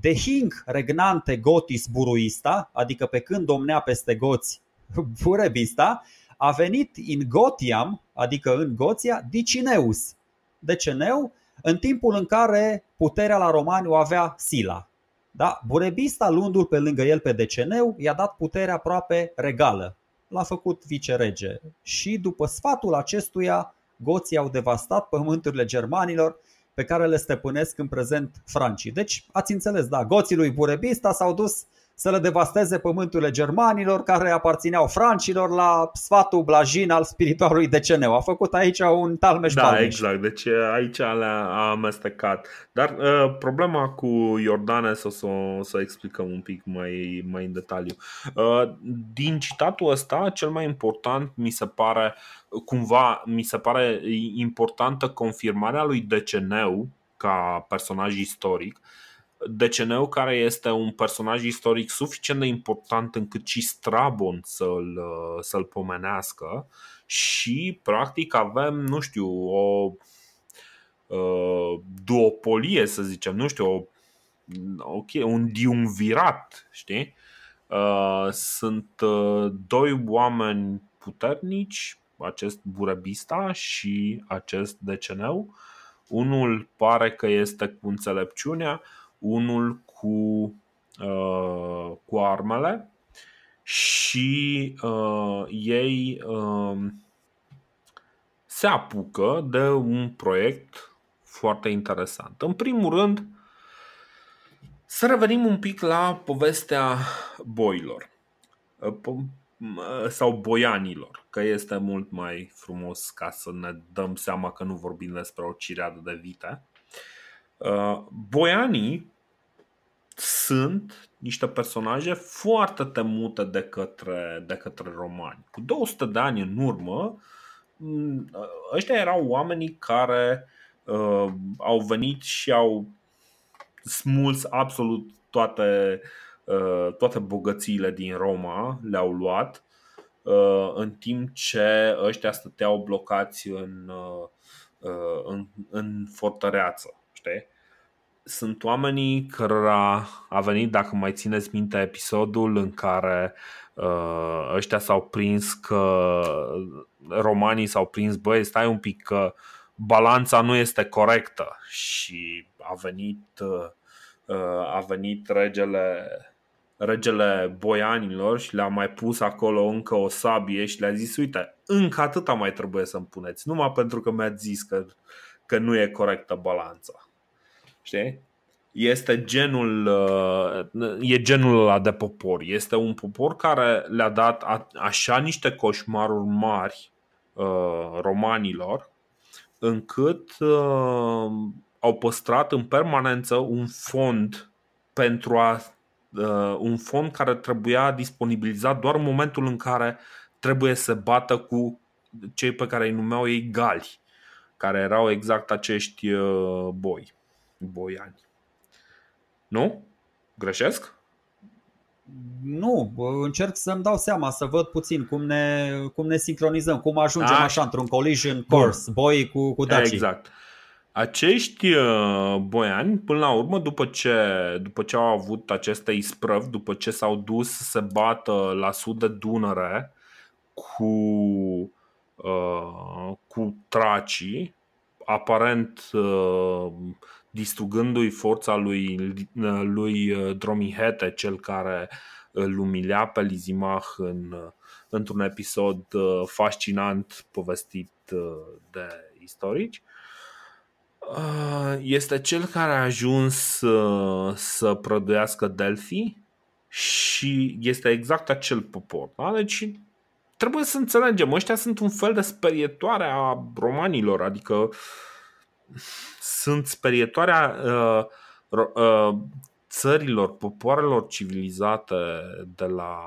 de hing regnante gotis buruista, adică pe când domnea peste goți <laughs> Burebista, a venit în Gotiam, adică în Goția, Dicineus, Deceneu, în timpul în care puterea la romani o avea Sila. Da? Burebista, luându-l pe lângă el pe Deceneu, i-a dat puterea aproape regală. L-a făcut vicerege. Și după sfatul acestuia, goții au devastat pământurile germanilor pe care le stăpânesc în prezent francii. Deci ați înțeles, da, goții lui Burebista s-au dus să le devasteze pământurile germanilor care aparțineau francilor la sfatul blajin al spiritualului Deceneu. A făcut aici un talmeș Da, exact. Deci aici le-a amestecat. Dar uh, problema cu Iordanes o să, o să explicăm un pic mai, mai în detaliu. Uh, din citatul ăsta, cel mai important mi se pare cumva mi se pare importantă confirmarea lui Deceneu ca personaj istoric Deceneu, care este un personaj istoric suficient de important încât și Strabon să-l, să-l pomenească și practic avem, nu știu, o uh, duopolie, să zicem, nu știu, o, okay, un diumvirat, știi? Uh, sunt uh, doi oameni puternici, acest Burebista și acest Deceneu. Unul pare că este cu înțelepciunea, unul cu, uh, cu armele și uh, ei uh, se apucă de un proiect foarte interesant. În primul rând, să revenim un pic la povestea boilor uh, sau boianilor, că este mult mai frumos ca să ne dăm seama că nu vorbim despre o cireadă de vite. Uh, boianii sunt niște personaje foarte temute de către, de către romani. Cu 200 de ani în urmă, mm, ăștia erau oamenii care uh, au venit și au smuls absolut toate, uh, toate bogățiile din Roma, le-au luat, uh, în timp ce ăștia stăteau blocați în, uh, uh în, în fortăreață. Știi? Sunt oamenii cărora a venit, dacă mai țineți minte episodul în care uh, ăștia s-au prins că romanii s-au prins, băi, stai un pic că balanța nu este corectă și a venit, uh, a venit regele regele boianilor și le-a mai pus acolo încă o sabie și le-a zis, uite, încă atâta mai trebuie să-mi puneți, numai pentru că mi-ați zis că, că nu e corectă balanța. Știi? Este genul, uh, e genul ăla de popor. Este un popor care le-a dat așa niște coșmaruri mari uh, romanilor, încât uh, au păstrat în permanență un fond pentru a un fond care trebuia disponibilizat doar în momentul în care trebuie să bată cu cei pe care îi numeau ei gali, care erau exact acești boi boiani. Nu? Greșesc? Nu, încerc să-mi dau seama, să văd puțin cum ne, cum ne sincronizăm, cum ajungem A, așa într-un collision course, boi cu, cu Daci. Exact. Acești uh, boiani, până la urmă, după ce, după ce au avut aceste isprăvi, după ce s-au dus să se bată la sud de Dunăre cu, uh, cu tracii, aparent uh, distrugându-i forța lui, lui Dromihete, cel care îl umilia pe Lizimah în, într-un episod fascinant povestit de istorici. Este cel care a ajuns să, să prăduiască Delphi și este exact acel popor. Da? Deci trebuie să înțelegem, ăștia sunt un fel de sperietoare a romanilor, adică sunt sperietoarea uh, uh, țărilor, popoarelor civilizate de la,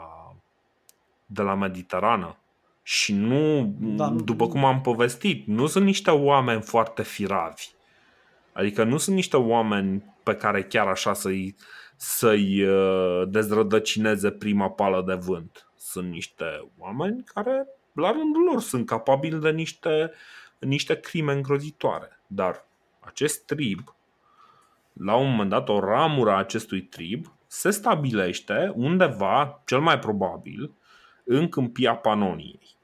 de la Mediterană. Și nu, da. după cum am povestit, nu sunt niște oameni foarte firavi. Adică nu sunt niște oameni pe care chiar așa să-i, să-i uh, dezrădăcineze prima pală de vânt. Sunt niște oameni care, la rândul lor, sunt capabili de niște, niște crime îngrozitoare. Dar acest trib, la un moment dat, o ramură a acestui trib se stabilește undeva, cel mai probabil, în câmpia Panoniei.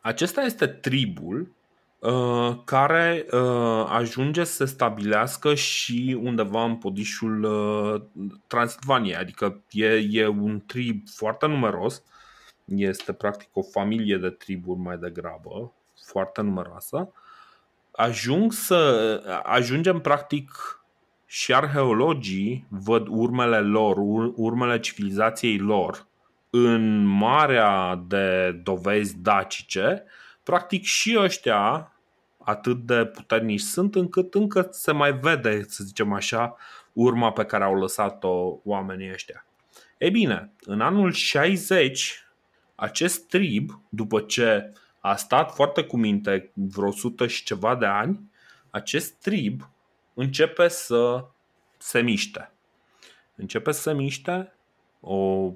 Acesta este tribul uh, care uh, ajunge să se stabilească și undeva în podișul uh, Transilvaniei, adică e, e un trib foarte numeros, este practic o familie de triburi mai degrabă, foarte numeroasă, ajung să ajungem practic și arheologii văd urmele lor, urmele civilizației lor în marea de dovezi dacice, practic și ăștia atât de puternici sunt încât încă se mai vede, să zicem așa, urma pe care au lăsat-o oamenii ăștia. Ei bine, în anul 60, acest trib, după ce a stat foarte cu minte vreo sută și ceva de ani, acest trib începe să se miște. Începe să se miște o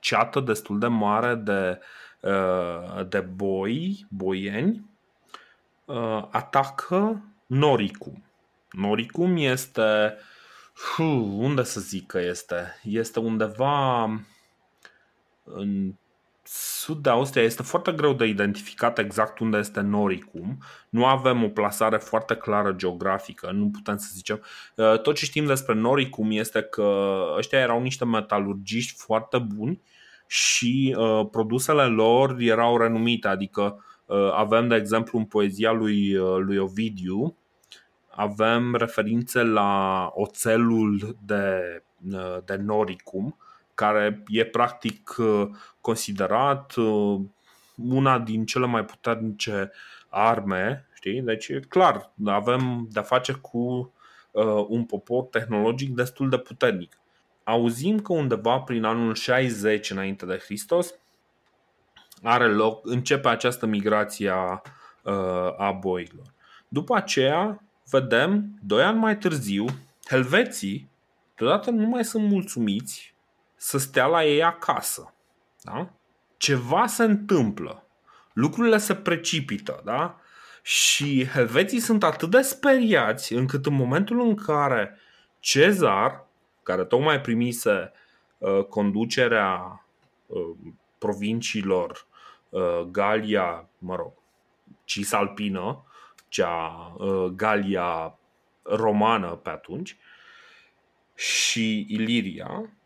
ceată destul de mare de, uh, de boi, boieni, uh, atacă Noricum. Noricum este, unde să zic că este? Este undeva în sud de Austria este foarte greu de identificat exact unde este Noricum. Nu avem o plasare foarte clară geografică, nu putem să zicem. Uh, tot ce știm despre Noricum este că ăștia erau niște metalurgiști foarte buni și uh, produsele lor erau renumite, adică uh, avem de exemplu în poezia lui, uh, lui Ovidiu avem referințe la oțelul de, uh, de Noricum, care e practic uh, considerat uh, una din cele mai puternice arme, știi? Deci, clar, avem de-a face cu uh, un popor tehnologic destul de puternic. Auzim că undeva prin anul 60 înainte de Hristos are loc, începe această migrație a, a boilor. După aceea, vedem, doi ani mai târziu, helveții deodată nu mai sunt mulțumiți să stea la ei acasă. Da? Ceva se întâmplă. Lucrurile se precipită, da? Și helveții sunt atât de speriați încât în momentul în care Cezar, care tocmai primise uh, conducerea uh, provinciilor uh, Galia, mă rog, Cisalpină, cea uh, Galia romană pe atunci, și Iliria,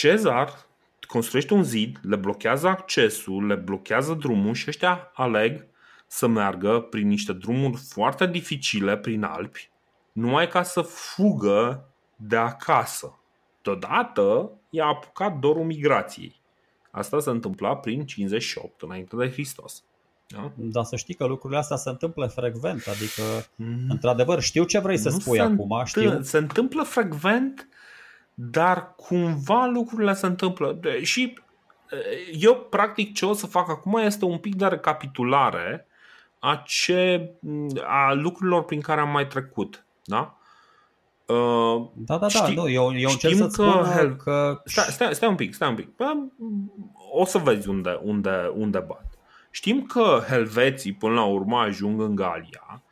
Cezar construiește un zid, le blochează accesul, le blochează drumul și ăștia aleg să meargă prin niște drumuri foarte dificile prin Alpi, numai ca să fugă de acasă. Deodată i-a apucat dorul migrației. Asta se întâmpla prin 58 înainte de Hristos. Da? Dar să știi că lucrurile astea se întâmplă frecvent, adică, mm. într-adevăr, știu ce vrei să spui acum. Știu. Se întâmplă frecvent, dar cumva lucrurile se întâmplă. Și eu, practic, ce o să fac acum este un pic de recapitulare a, ce, a lucrurilor prin care am mai trecut. Da? Uh, da, da, da, nu, eu, eu încerc să spun Hel... că... Stai, stai, stai un pic, stai un pic. O să vezi unde, unde, unde bat. Știm că helveții până la urmă ajung în Galia, uh,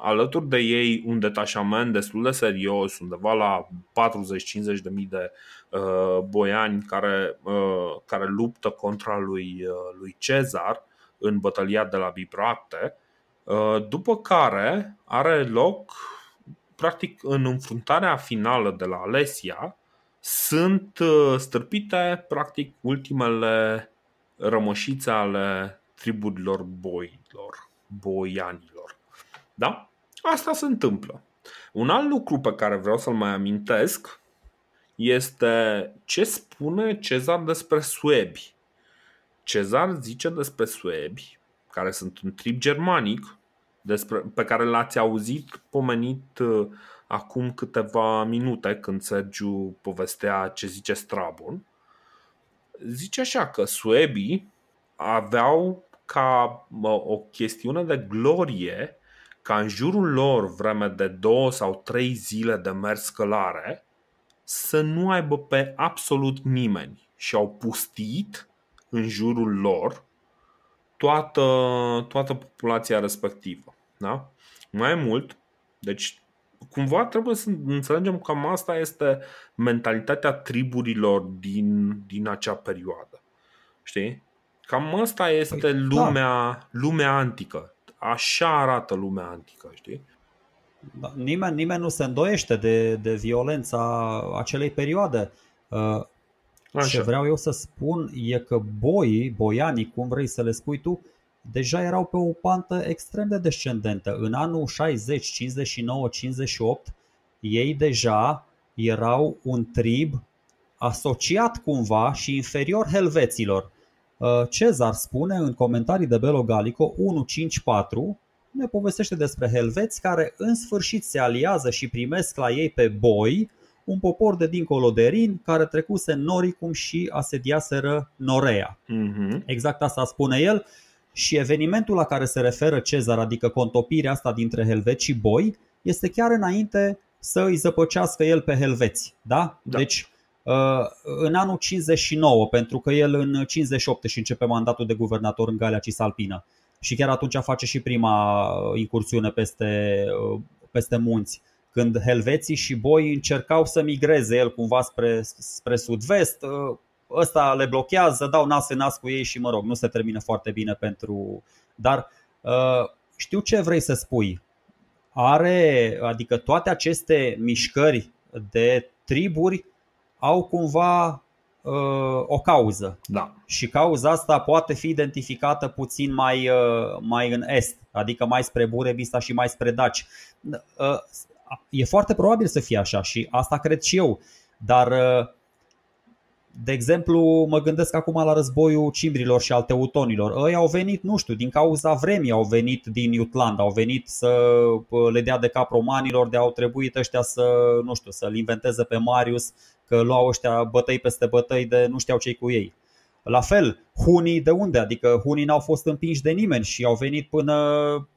alături de ei un detașament destul de serios, undeva la 40-50 de mii de uh, boiani care, uh, care luptă contra lui, uh, lui Cezar în bătălia de la Bibracte, uh, după care are loc practic în înfruntarea finală de la Alesia sunt uh, stârpite practic ultimele rămășițe ale triburilor boilor, boianilor. Da? Asta se întâmplă. Un alt lucru pe care vreau să-l mai amintesc este ce spune Cezar despre suebi. Cezar zice despre suebi, care sunt un trib germanic, despre, pe care l-ați auzit pomenit uh, acum câteva minute când Sergiu povestea ce zice Strabon. Zice așa că suebii aveau ca o chestiune de glorie ca în jurul lor vreme de două sau trei zile de mers călare să nu aibă pe absolut nimeni și au pustit în jurul lor toată, toată populația respectivă. Da? Mai mult, deci cumva trebuie să înțelegem că asta este mentalitatea triburilor din, din acea perioadă. Știi? Cam asta este păi, lumea, da. lumea antică. Așa arată lumea antică, știi? Da, nimeni, nimeni nu se îndoiește de, de violența acelei perioade. Uh, Așa. Ce vreau eu să spun e că boii, boianii, cum vrei să le spui tu, deja erau pe o pantă extrem de descendentă. În anul 60, 59, 58, ei deja erau un trib asociat cumva și inferior helveților. Uh, Cezar spune în comentarii de Belo Gallico 154 ne povestește despre helveți care în sfârșit se aliază și primesc la ei pe boi un popor de dincolo de Rin care trecuse Noricum și asediaseră Norea. Mm-hmm. Exact asta spune el și evenimentul la care se referă Cezar, adică contopirea asta dintre helveți și boi, este chiar înainte să îi zăpăcească el pe helveți. Da? da. Deci, uh, în anul 59, pentru că el în 58 și începe mandatul de guvernator în Galia Cisalpină. Și chiar atunci face și prima uh, incursiune peste, uh, peste munți când helveții și boi încercau să migreze el cumva spre, spre sud-vest, ăsta le blochează, dau nas în nas cu ei și mă rog, nu se termină foarte bine pentru... Dar uh, știu ce vrei să spui. Are, adică toate aceste mișcări de triburi au cumva uh, o cauză. Da. Și cauza asta poate fi identificată puțin mai, uh, mai în est, adică mai spre Burebista și mai spre Daci. Uh, e foarte probabil să fie așa și asta cred și eu. Dar uh, de exemplu, mă gândesc acum la războiul cimbrilor și al teutonilor. Ei au venit, nu știu, din cauza vremii au venit din Jutland, au venit să le dea de cap romanilor, de au trebuit ăștia să, nu știu, să-l inventeze pe Marius, că luau ăștia bătăi peste bătăi de nu știau cei cu ei. La fel, hunii de unde? Adică hunii n-au fost împinși de nimeni și au venit până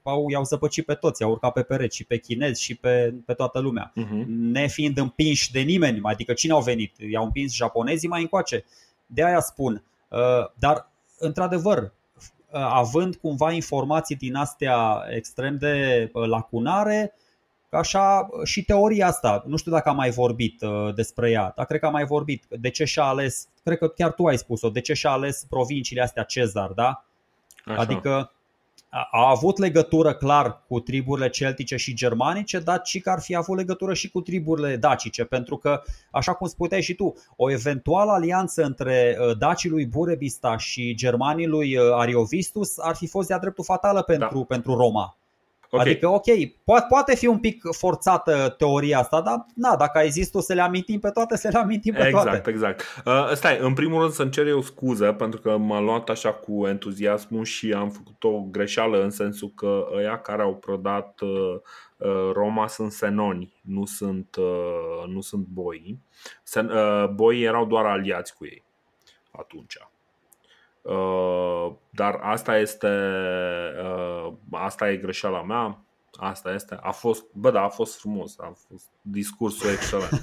au, i-au zăpăcit pe toți, au urcat pe pereți și pe chinezi și pe, pe toată lumea. Uh-huh. Nefiind împinși de nimeni, adică cine au venit? I-au împins japonezii mai încoace. De aia spun. Uh, dar, într-adevăr, uh, având cumva informații din astea extrem de uh, lacunare, Așa și teoria asta, nu știu dacă am mai vorbit uh, despre ea, dar cred că am mai vorbit. De ce și-a ales, cred că chiar tu ai spus-o, de ce și-a ales provinciile astea Cezar, da? Așa. Adică a avut legătură clar cu triburile celtice și germanice, dar și că ar fi avut legătură și cu triburile dacice, pentru că, așa cum spuneai și tu, o eventuală alianță între uh, dacii lui Burebista și germanii lui uh, Ariovistus ar fi fost de-a dreptul fatală pentru, da. pentru Roma. Okay. Adică, ok, poate, poate fi un pic forțată teoria asta, dar na, dacă ai zis tu să le amintim pe toate, să le amintim pe exact, toate. Exact, exact. Uh, stai, în primul rând să-mi cer eu scuză pentru că m-am luat așa cu entuziasmul și am făcut o greșeală în sensul că ăia care au prodat uh, uh, Roma sunt senoni, nu sunt, uh, nu sunt boi. Sen, uh, boii erau doar aliați cu ei atunci. Uh, dar asta este, uh, asta e greșeala mea. Asta este. A fost, bă, da, a fost frumos. A fost discursul excelent. <laughs>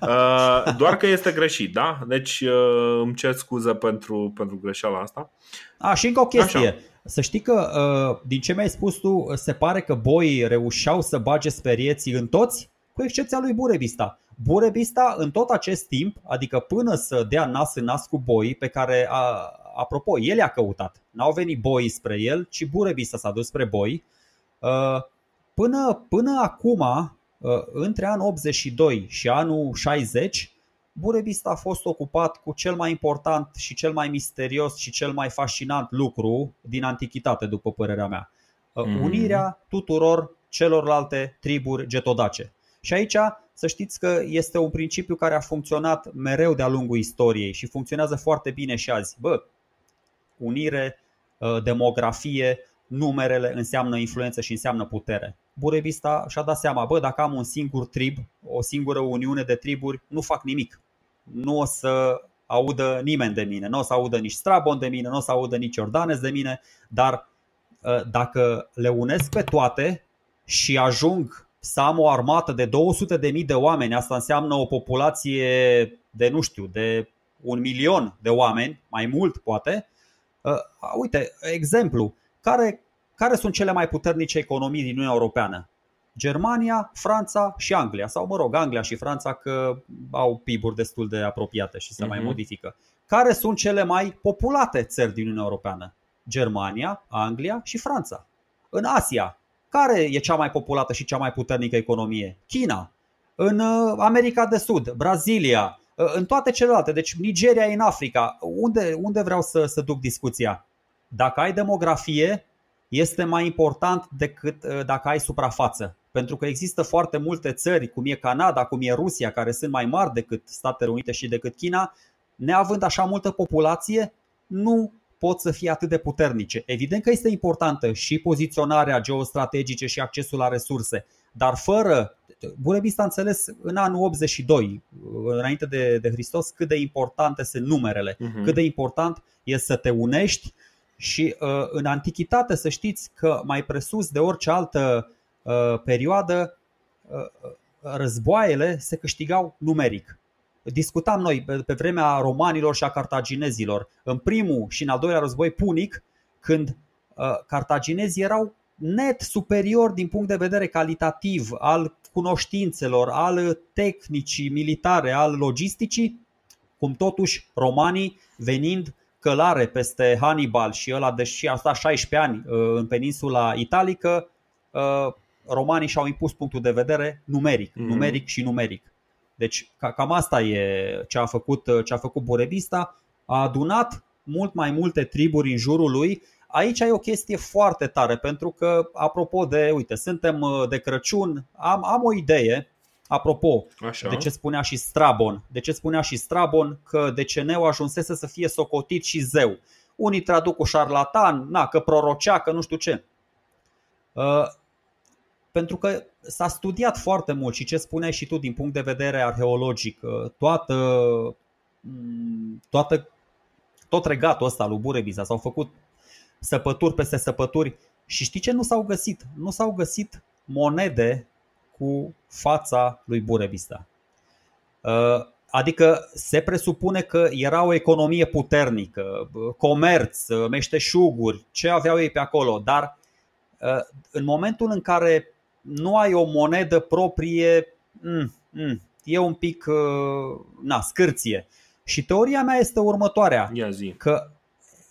uh, doar că este greșit, da? Deci uh, îmi cer scuze pentru, pentru greșeala asta. A, și încă o chestie. Așa. Să știi că, uh, din ce mi-ai spus tu, se pare că boii reușeau să bage sperieții în toți, cu excepția lui Burebista. Burebista, în tot acest timp, adică până să dea nas în nas cu boii, pe care, a, apropo, el i-a căutat. N-au venit boii spre el, ci Burebista s-a dus spre boi. Uh, Până, până acum, uh, între anul 82 și anul 60, Burebista a fost ocupat cu cel mai important și cel mai misterios și cel mai fascinant lucru din antichitate, după părerea mea. Mm. Unirea tuturor celorlalte triburi getodace. Și aici să știți că este un principiu care a funcționat mereu de-a lungul istoriei și funcționează foarte bine și azi. Bă, unire, uh, demografie, numerele înseamnă influență și înseamnă putere. Burebista și-a dat seama, bă, dacă am un singur trib, o singură uniune de triburi, nu fac nimic. Nu o să audă nimeni de mine, nu o să audă nici Strabon de mine, nu o să audă nici Jordanes de mine, dar ă, dacă le unesc pe toate și ajung să am o armată de 200 de mii de oameni, asta înseamnă o populație de, nu știu, de un milion de oameni, mai mult poate. Ă, uite, exemplu, care, care sunt cele mai puternice economii din Uniunea Europeană? Germania, Franța și Anglia, sau mă rog, Anglia și Franța că au PIB-uri destul de apropiate și se uh-huh. mai mhm. modifică. Care sunt cele mai populate țări din Uniunea Europeană? Germania, Anglia și Franța. În Asia, care e cea mai populată și cea mai puternică economie? China. În uh, America de Sud, Brazilia, uh, în toate celelalte. Deci Nigeria în Africa. Unde, unde vreau să, să duc discuția? Dacă ai demografie, este mai important decât uh, dacă ai suprafață. Pentru că există foarte multe țări, cum e Canada, cum e Rusia, care sunt mai mari decât Statele Unite și decât China, neavând așa multă populație, nu pot să fie atât de puternice. Evident că este importantă și poziționarea geostrategice și accesul la resurse, dar fără Burebista a înțeles în anul 82, înainte de, de Hristos, cât de importante sunt numerele, uh-huh. cât de important e să te unești și uh, în antichitate să știți că mai presus de orice altă uh, perioadă, uh, războaiele se câștigau numeric. Discutam noi pe vremea romanilor și a cartaginezilor, în primul și în al doilea război punic, când cartaginezii erau net superior din punct de vedere calitativ al cunoștințelor, al tehnicii militare, al logisticii, cum totuși romanii venind călare peste Hannibal și ăla deși a stat 16 ani uh, în peninsula italică, uh, romanii și-au impus punctul de vedere numeric, mm-hmm. numeric și numeric. Deci cam asta e ce a făcut, uh, ce a făcut Burebista. A adunat mult mai multe triburi în jurul lui. Aici e o chestie foarte tare pentru că, apropo de, uite, suntem de Crăciun, am, am o idee Apropo, Așa. de ce spunea și Strabon, de ce spunea și Strabon că deceneu ajunsese să fie socotit și zeu. Unii traduc cu șarlatan, na, că prorocea, că nu știu ce. Uh, pentru că s-a studiat foarte mult și ce spuneai și tu din punct de vedere arheologic, uh, toată, mm, toată, tot regatul ăsta lui Burebiza s-au făcut săpături peste săpături și știi ce nu s-au găsit? Nu s-au găsit monede cu fața lui Burebista. Uh, adică se presupune că era o economie puternică, comerț, meșteșuguri, ce aveau ei pe acolo, dar uh, în momentul în care nu ai o monedă proprie, mm, mm, e un pic uh, na, scârție. Și teoria mea este următoarea, că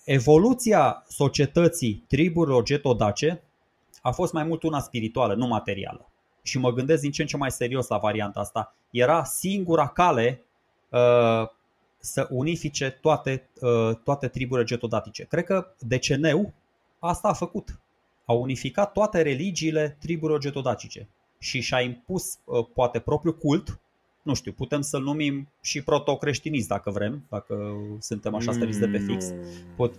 evoluția societății triburilor getodace a fost mai mult una spirituală, nu materială și mă gândesc din ce în ce mai serios la varianta asta, era singura cale uh, să unifice toate, uh, toate triburile getodatice. Cred că deceneu asta a făcut. A unificat toate religiile triburilor getodatice și și-a impus uh, poate propriul cult, nu știu, putem să-l numim și protocreștinist dacă vrem, dacă suntem așa stăriți de pe fix. Mm. Pot...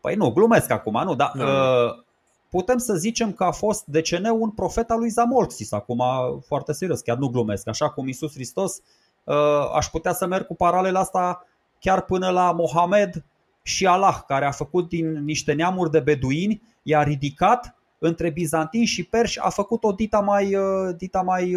Păi nu, glumesc acum, nu, dar da. uh, putem să zicem că a fost deceneu un profet al lui Zamolxis, acum foarte serios, chiar nu glumesc, așa cum Isus Hristos, uh, aș putea să merg cu paralela asta chiar până la Mohamed și Allah, care a făcut din niște neamuri de beduini, i-a ridicat între bizantini și perși a făcut-o dita mai, dita mai,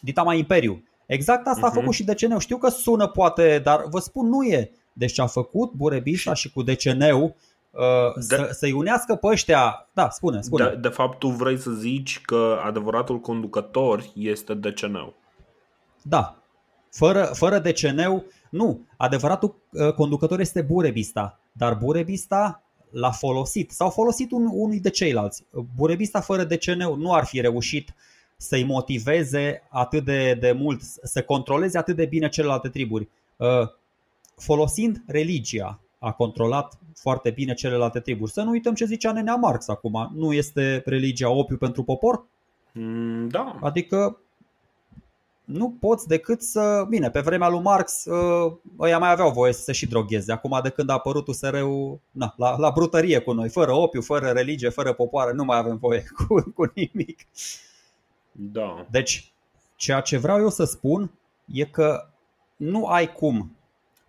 dita mai imperiu. Exact asta uh-huh. a mhm. făcut și DCN. Știu că sună poate, dar vă spun nu e. Deci ce a făcut Burebista și cu DCN-ul Uh, de, să, să-i unească pe ăștia. Da, spune, spune. De, de fapt, tu vrei să zici că adevăratul conducător este DCN-ul. Da. Fără, fără DCN-ul, nu. Adevăratul uh, conducător este Burebista. Dar Burebista l-a folosit. S-au folosit un, unii de ceilalți. Burebista fără DCN nu ar fi reușit să-i motiveze atât de, de mult, să controleze atât de bine celelalte triburi. Uh, folosind religia, a controlat foarte bine celelalte triburi. Să nu uităm ce zicea Nenea Marx acum. Nu este religia opiu pentru popor? Mm, da. Adică nu poți decât să... Bine, pe vremea lui Marx ă, ăia mai aveau voie să se și drogheze. Acum de când a apărut USR-ul na, la, la brutărie cu noi, fără opiu, fără religie, fără popoare, nu mai avem voie <laughs> cu, cu nimic. Da. Deci, ceea ce vreau eu să spun e că nu ai cum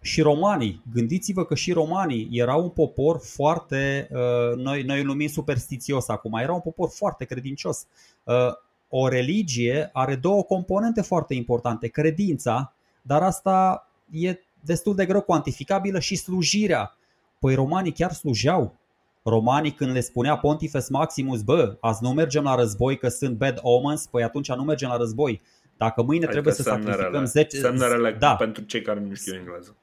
și romanii, gândiți-vă că și romanii erau un popor foarte, uh, noi, noi îl numim superstițios acum, era un popor foarte credincios. Uh, o religie are două componente foarte importante, credința, dar asta e destul de greu cuantificabilă și slujirea. Păi romanii chiar slujeau. Romanii când le spunea Pontifex Maximus, bă, azi nu mergem la război că sunt bad omens, păi atunci nu mergem la război. Dacă mâine adică trebuie să sacrificăm 10... Semnerele da. pentru cei care nu știu engleză.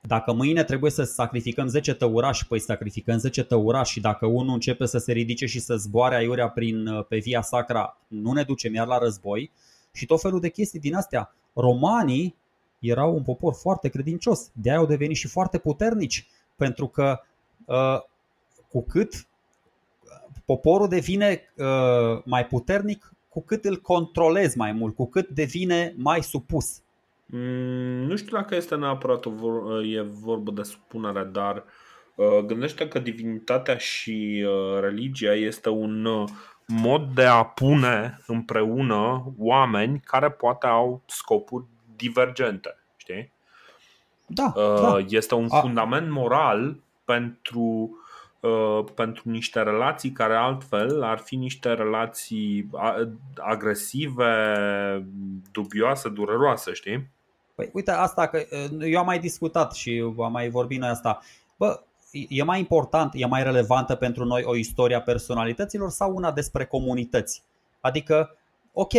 Dacă mâine trebuie să sacrificăm 10 tăurași, păi sacrificăm 10 tăurași și dacă unul începe să se ridice și să zboare aiurea prin, uh, pe via sacra, nu ne ducem iar la război și tot felul de chestii din astea. Romanii erau un popor foarte credincios, de aia au devenit și foarte puternici, pentru că uh, cu cât poporul devine uh, mai puternic, cu cât îl controlezi mai mult, cu cât devine mai supus. Mm, nu știu dacă este neapărat o vor, e vorbă de supunere, dar uh, gândește că divinitatea și uh, religia este un uh, mod de a pune împreună oameni care poate au scopuri divergente. Știi? Da, uh, da. Este un fundament moral pentru Uh, pentru niște relații care altfel ar fi niște relații agresive, dubioase, dureroase, știi? Păi uite asta că uh, eu am mai discutat și am mai vorbit noi asta. Bă, e mai important, e mai relevantă pentru noi o istorie a personalităților sau una despre comunități? Adică, ok,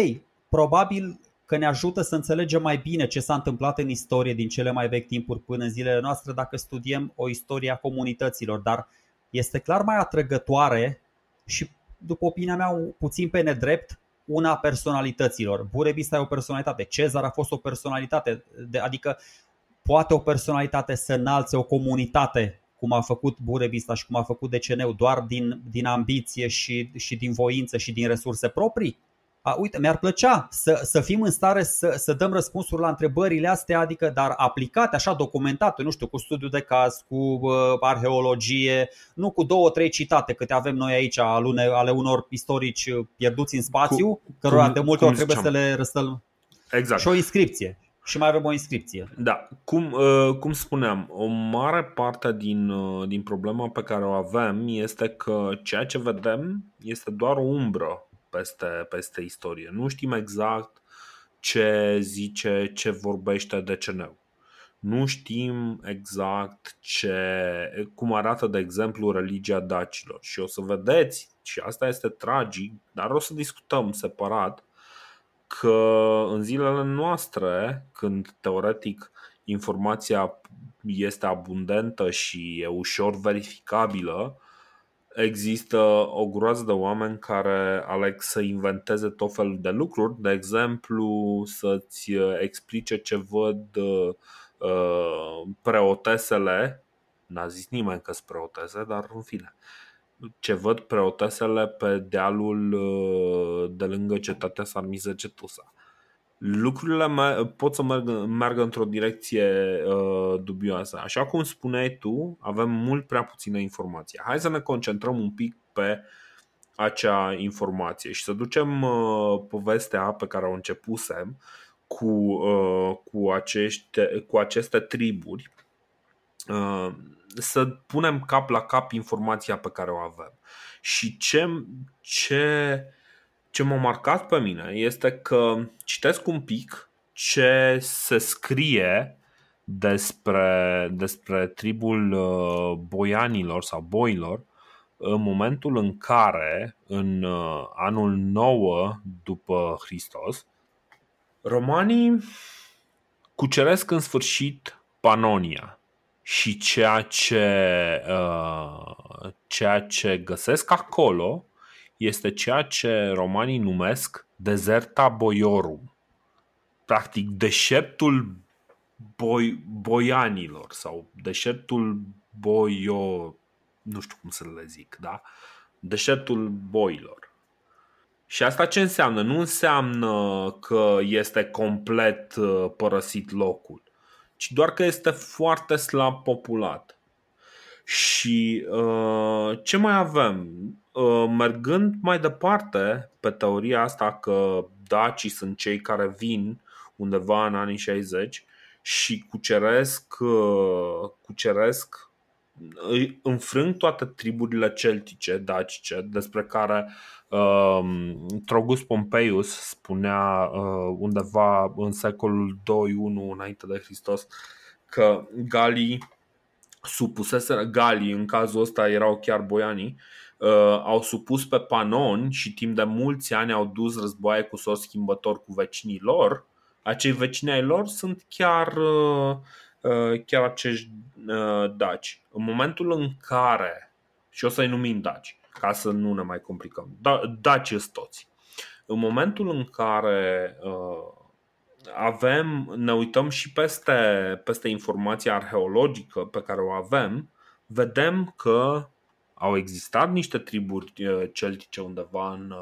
probabil că ne ajută să înțelegem mai bine ce s-a întâmplat în istorie din cele mai vechi timpuri până în zilele noastre dacă studiem o istorie a comunităților, dar este clar mai atrăgătoare și, după opinia mea, puțin pe nedrept, una a personalităților. Burebista e o personalitate, Cezar a fost o personalitate, adică poate o personalitate să înalțe o comunitate cum a făcut Burebista și cum a făcut DCN-ul doar din, din ambiție și, și din voință și din resurse proprii? A, uite, mi-ar plăcea să, să fim în stare să, să dăm răspunsuri la întrebările astea, adică dar aplicate, așa documentate, nu știu, cu studiu de caz, cu uh, arheologie, nu cu două, trei citate câte avem noi aici ale, ale unor istorici pierduți în spațiu, cu, cărora de multe ori trebuie să le răstăl. Exact. Și o inscripție. Și mai avem o inscripție. Da, cum, uh, cum spuneam, o mare parte din, uh, din problema pe care o avem este că ceea ce vedem este doar o umbră peste, peste istorie. Nu știm exact ce zice, ce vorbește DCN-ul. Nu știm exact ce, cum arată, de exemplu, religia dacilor. Și o să vedeți, și asta este tragic, dar o să discutăm separat, că în zilele noastre, când teoretic informația este abundentă și e ușor verificabilă, există o groază de oameni care aleg să inventeze tot felul de lucruri, de exemplu să-ți uh, explice ce văd uh, preotesele, n-a zis nimeni că sunt preotese, dar în fine, ce văd preotesele pe dealul uh, de lângă cetatea Sarmize Cetusa lucrurile pot să meargă, meargă într-o direcție uh, dubioasă. Așa cum spuneai tu, avem mult prea puțină informație. Hai să ne concentrăm un pic pe acea informație și să ducem uh, povestea pe care o începusem cu, uh, cu, acește, cu aceste triburi uh, să punem cap la cap informația pe care o avem. Și ce, ce, ce m-a marcat pe mine este că citesc un pic ce se scrie despre, despre tribul uh, boianilor sau boilor în momentul în care, în uh, anul 9 după Hristos, romanii cuceresc în sfârșit Panonia și ceea ce, uh, ceea ce găsesc acolo este ceea ce romanii numesc Deserta Boiorum. Practic, deșertul boi, boianilor sau deșertul boio, nu știu cum să le zic, da? Deșertul boilor. Și asta ce înseamnă? Nu înseamnă că este complet uh, părăsit locul, ci doar că este foarte slab populat. Și uh, ce mai avem? Uh, mergând mai departe pe teoria asta că dacii sunt cei care vin undeva în anii 60 și cuceresc, uh, cuceresc îi înfrâng toate triburile celtice, dacice, despre care uh, Trogus Pompeius spunea uh, undeva în secolul 2-1 înainte de Hristos că Galii supuseseră, Galii în cazul ăsta erau chiar boianii, uh, au supus pe panoni și timp de mulți ani au dus războaie cu sos schimbător cu vecinii lor, acei vecini ai lor sunt chiar, uh, uh, chiar acești uh, daci. În momentul în care, și o să-i numim daci, ca să nu ne mai complicăm, da, daci sunt toți. În momentul în care avem, ne uităm și peste, peste informația arheologică pe care o avem, vedem că au existat niște triburi celtice undeva în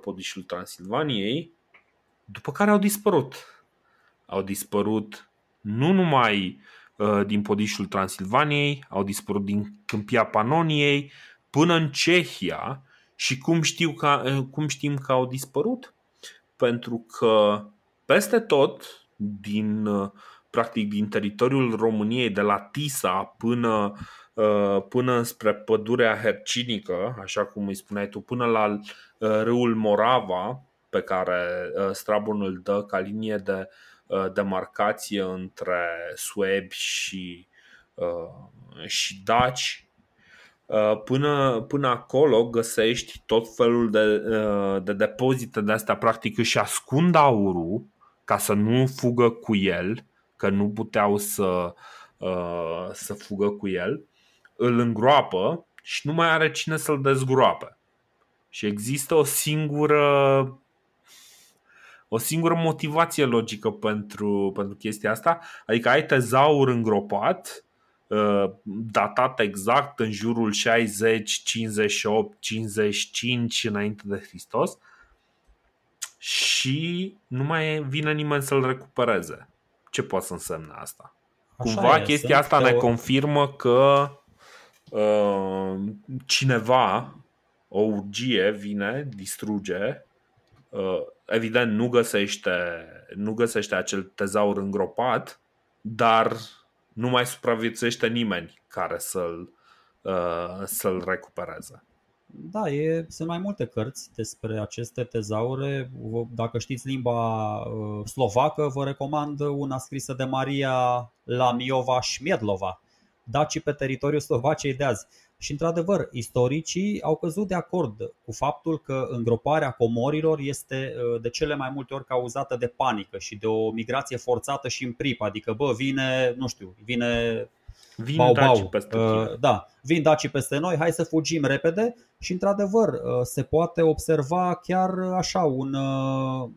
podișul Transilvaniei după care au dispărut. Au dispărut nu numai uh, din podișul Transilvaniei, au dispărut din câmpia Panoniei până în Cehia și cum, știu că, uh, cum știm că au dispărut? Pentru că peste tot din uh, practic din teritoriul României de la Tisa până până spre pădurea hercinică, așa cum îi spuneai tu, până la râul Morava, pe care uh, Strabon îl dă ca linie de uh, demarcație între suebi și, uh, și daci Până, până acolo găsești tot felul de, de depozite de astea, practic își ascund aurul ca să nu fugă cu el, că nu puteau să, să fugă cu el, îl îngroapă și nu mai are cine să-l dezgroape. Și există o singură o singură motivație logică pentru, pentru chestia asta, adică ai tezaur îngropat, uh, datat exact în jurul 60, 58, 55 înainte de Hristos și nu mai vine nimeni să-l recupereze. Ce poate să însemne asta? Așa Cumva e, chestia asta ne confirmă că uh, cineva, o urgie, vine, distruge uh, evident nu găsește, nu găsește acel tezaur îngropat, dar nu mai supraviețuiește nimeni care să-l, uh, să-l recupereze. Da, e, sunt mai multe cărți despre aceste tezaure. Dacă știți limba uh, slovacă, vă recomand una scrisă de Maria Lamiova Șmiedlova, Dacii pe teritoriul Slovaciei de azi. Și, într-adevăr, istoricii au căzut de acord cu faptul că îngroparea comorilor este uh, de cele mai multe ori cauzată de panică și de o migrație forțată și în prip. Adică, bă, vine, nu știu, vine Vin bau, bau. peste uh, Da, vin dacii peste noi, hai să fugim repede și într-adevăr uh, se poate observa chiar așa un, uh,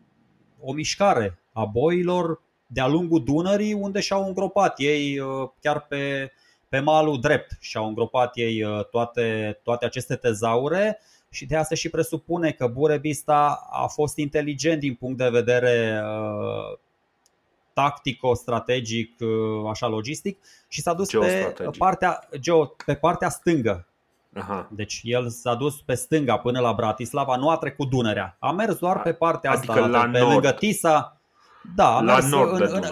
o mișcare a boilor de-a lungul Dunării unde și-au îngropat ei uh, chiar pe pe malul drept și au îngropat ei uh, toate, toate aceste tezaure și de asta și presupune că Burebista a fost inteligent din punct de vedere uh, tactico-strategic, uh, așa logistic și s-a dus pe partea, geo, pe partea stângă. Aha. Deci el s-a dus pe stânga până la Bratislava, nu a trecut Dunărea. A mers doar pe partea adică asta, la pe nord. lângă Tisa. Da, a la mers nord în, în,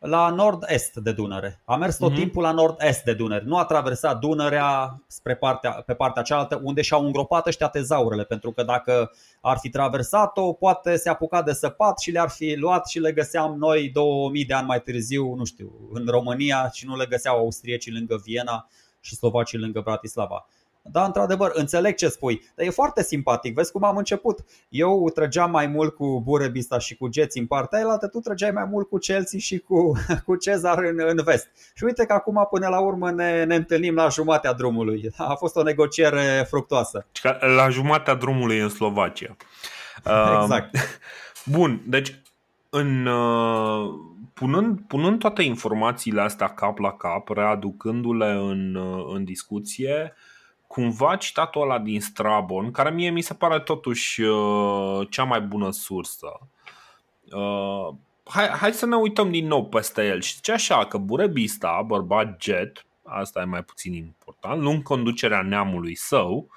la nord-est de Dunăre. A mers tot uh-huh. timpul la nord-est de Dunăre. Nu a traversat Dunărea spre partea, pe partea cealaltă unde și-au îngropat ăștia tezaurele, pentru că dacă ar fi traversat-o, poate se apuca de săpat și le-ar fi luat și le găseam noi 2000 de ani mai târziu, nu știu, în România și nu le găseau austriecii lângă Viena și slovacii lângă Bratislava. Da, într-adevăr, înțeleg ce spui, dar e foarte simpatic. Vezi cum am început. Eu trăgeam mai mult cu Burebista și cu Jets în partea aia, tu trăgeai mai mult cu Chelsea și cu, <laughs> cu Cezar în, în vest. Și uite că acum până la urmă ne, ne întâlnim la jumatea drumului. <laughs> A fost o negociere fructoasă. La jumatea drumului în Slovacia. <laughs> Exact. Bun, deci în, uh, punând, punând toate informațiile astea cap la cap, readucându-le în, uh, în discuție, cumva citatul ăla din Strabon, care mie mi se pare totuși uh, cea mai bună sursă. Uh, hai, hai să ne uităm din nou peste el. Și zice așa că Burebista, bărbat jet, asta e mai puțin important, lung conducerea neamului său,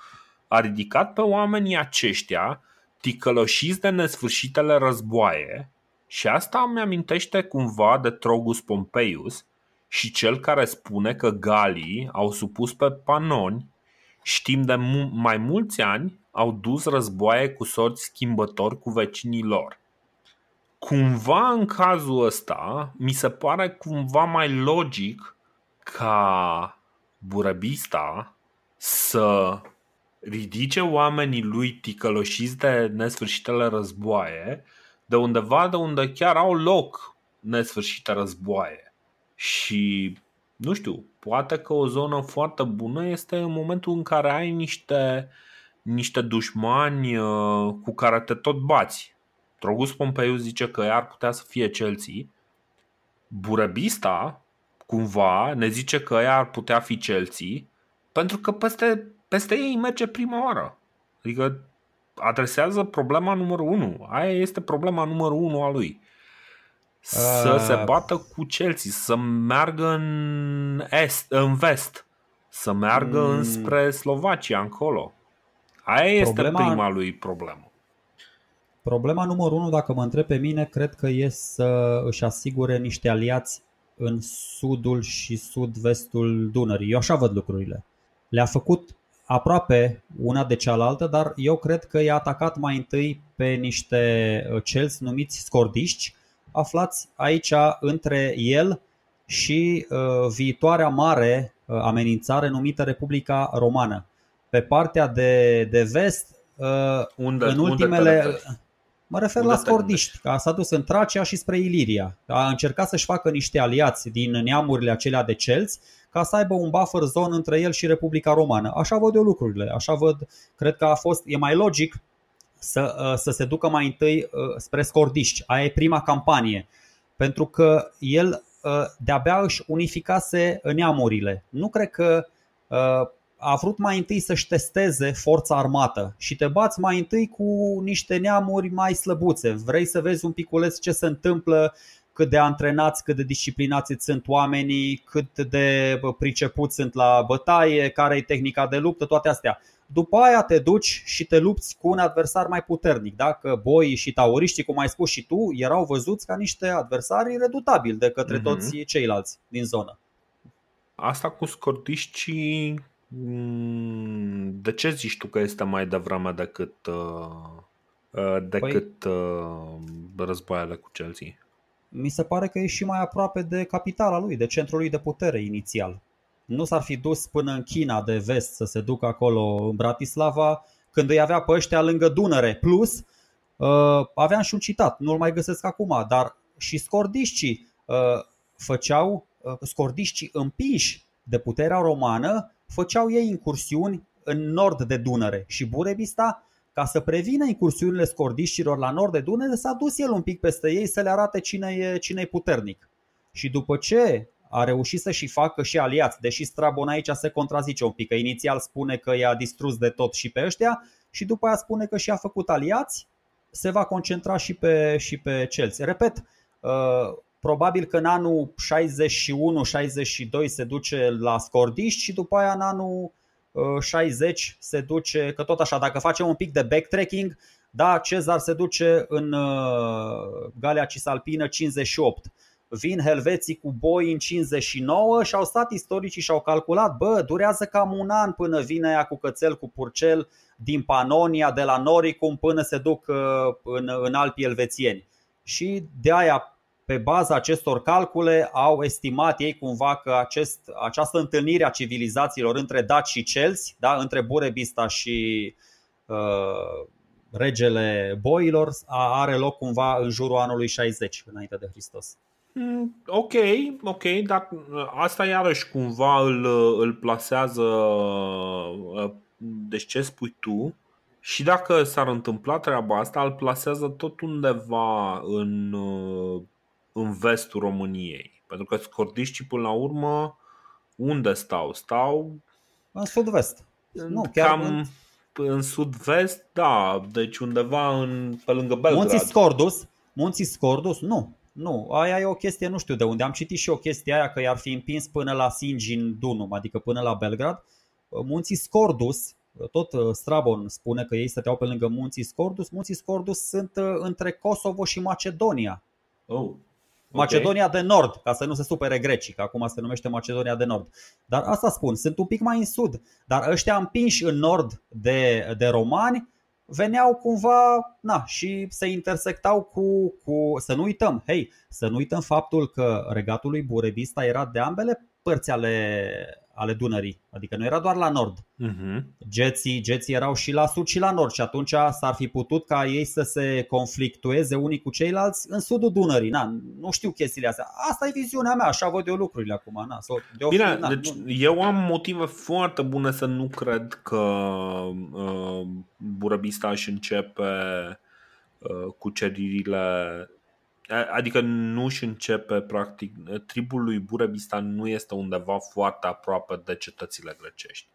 a ridicat pe oamenii aceștia ticăloșiți de nesfârșitele războaie și asta îmi amintește cumva de Trogus Pompeius și cel care spune că galii au supus pe panoni Știm de mai mulți ani au dus războaie cu sorți schimbători cu vecinii lor. Cumva în cazul ăsta mi se pare cumva mai logic ca Burăbista să ridice oamenii lui ticăloșiți de nesfârșitele războaie de undeva de unde chiar au loc nesfârșite războaie. Și nu știu, poate că o zonă foarte bună este în momentul în care ai niște, niște dușmani uh, cu care te tot bați. Trogus Pompeiu zice că ar putea să fie Chelsea. Burebista, cumva, ne zice că ea ar putea fi Chelsea pentru că peste, peste ei merge prima oară. Adică adresează problema numărul 1. Aia este problema numărul 1 a lui să uh... se bată cu Chelsea, să meargă în est, în vest, să meargă mm. înspre Slovacia, încolo. Aia este problema... prima lui problemă. Problema numărul unu, dacă mă întreb pe mine, cred că e să își asigure niște aliați în sudul și sud-vestul Dunării. Eu așa văd lucrurile. Le-a făcut aproape una de cealaltă, dar eu cred că i-a atacat mai întâi pe niște uh, celți numiți scordiști, aflați aici între el și uh, viitoarea mare uh, amenințare numită Republica Romană. Pe partea de, de vest, uh, unde, în ultimele. Unde mă refer unde la scordiști, că s-a dus în Tracia și spre Iliria. A încercat să-și facă niște aliați din neamurile acelea de celți ca să aibă un buffer zone între el și Republica Romană. Așa văd eu lucrurile, așa văd, cred că a fost, e mai logic să, uh, să se ducă mai întâi uh, spre scordiști. Aia e prima campanie. Pentru că el uh, de-abia își unificase neamurile. Nu cred că a vrut mai întâi să-și testeze forța armată și te bați mai întâi cu niște neamuri mai slăbuțe. Vrei să vezi un piculeț ce se întâmplă, cât de antrenați, cât de disciplinați sunt oamenii, cât de pricepuți sunt la bătaie, care e tehnica de luptă, toate astea. După aia te duci și te lupți cu un adversar mai puternic. Dacă boii și tauriștii, cum ai spus și tu, erau văzuți ca niște adversari redutabili de către mm-hmm. toți ceilalți din zonă. Asta cu scordiștii, mm, de ce zici tu că este mai devreme decât, uh, uh, decât păi, războaiele cu Chelsea? Mi se pare că e și mai aproape de capitala lui, de centrul lui de putere inițial nu s-ar fi dus până în China de vest să se ducă acolo în Bratislava când îi avea pe ăștia lângă Dunăre. Plus, uh, aveam și un citat, nu-l mai găsesc acum, dar și scordișcii uh, făceau, uh, scordișcii împiși de puterea romană, făceau ei incursiuni în nord de Dunăre și Burebista ca să prevină incursiunile scordiștilor la nord de Dunăre, s-a dus el un pic peste ei să le arate cine e, cine e puternic. Și după ce a reușit să și facă și aliați, deși Strabon aici se contrazice un pic, că inițial spune că i-a distrus de tot și pe ăștia și după aia spune că și-a făcut aliați, se va concentra și pe, și pe Chelsea. Repet, uh, probabil că în anul 61-62 se duce la scordiști și după aia în anul 60 uh, se duce, că tot așa, dacă facem un pic de backtracking, da, Cezar se duce în uh, Galia Cisalpină 58 vin helveții cu boi în 59 și au stat istoricii și au calculat, bă, durează cam un an până vine ea cu cățel, cu purcel din Panonia, de la Noricum până se duc uh, în, în Alpii elvețieni. Și de aia pe baza acestor calcule au estimat ei cumva că acest, această întâlnire a civilizațiilor între daci și celți, da, între Burebista și uh, regele boilor, are loc cumva în jurul anului 60 înainte de Hristos. Mm, ok, ok, dar uh, asta iarăși cumva îl, îl plasează, uh, deci ce spui tu, și dacă s-ar întâmpla treaba asta, îl plasează tot undeva în uh, în vestul României. Pentru că scordiștii până la urmă unde stau? Stau în sud-vest. Nu, chiar cam în... în sud-vest, da, deci undeva în, pe lângă Belgrad. Munții Scordus, Munții Scordus, nu. Nu, aia e o chestie, nu știu de unde. Am citit și o chestie aia că i-ar fi împins până la Singin Dunum, adică până la Belgrad. Munții Scordus, tot uh, Strabon spune că ei stăteau pe lângă Munții Scordus. Munții Scordus sunt uh, între Kosovo și Macedonia. Oh. Macedonia okay. de Nord, ca să nu se supere grecii, că acum se numește Macedonia de Nord. Dar asta spun, sunt un pic mai în sud. Dar ăștia împinși în nord de, de romani veneau cumva na, și se intersectau cu, cu. Să nu uităm, hei, să nu uităm faptul că regatul lui Burebista era de ambele părți ale, ale Dunării. Adică nu era doar la nord. Uh-huh. Geții, geții erau și la sud și la nord și atunci s-ar fi putut ca ei să se conflictueze unii cu ceilalți în sudul Dunării. Na, nu știu chestiile astea. Asta e viziunea mea, așa văd eu lucrurile acum. Na. So, de Bine, na, deci nu... eu am motive foarte bune să nu cred că uh, Burăbistaș își începe uh, cuceririle Adică nu își începe, practic, tribul lui Burebistan nu este undeva foarte aproape de cetățile grecești.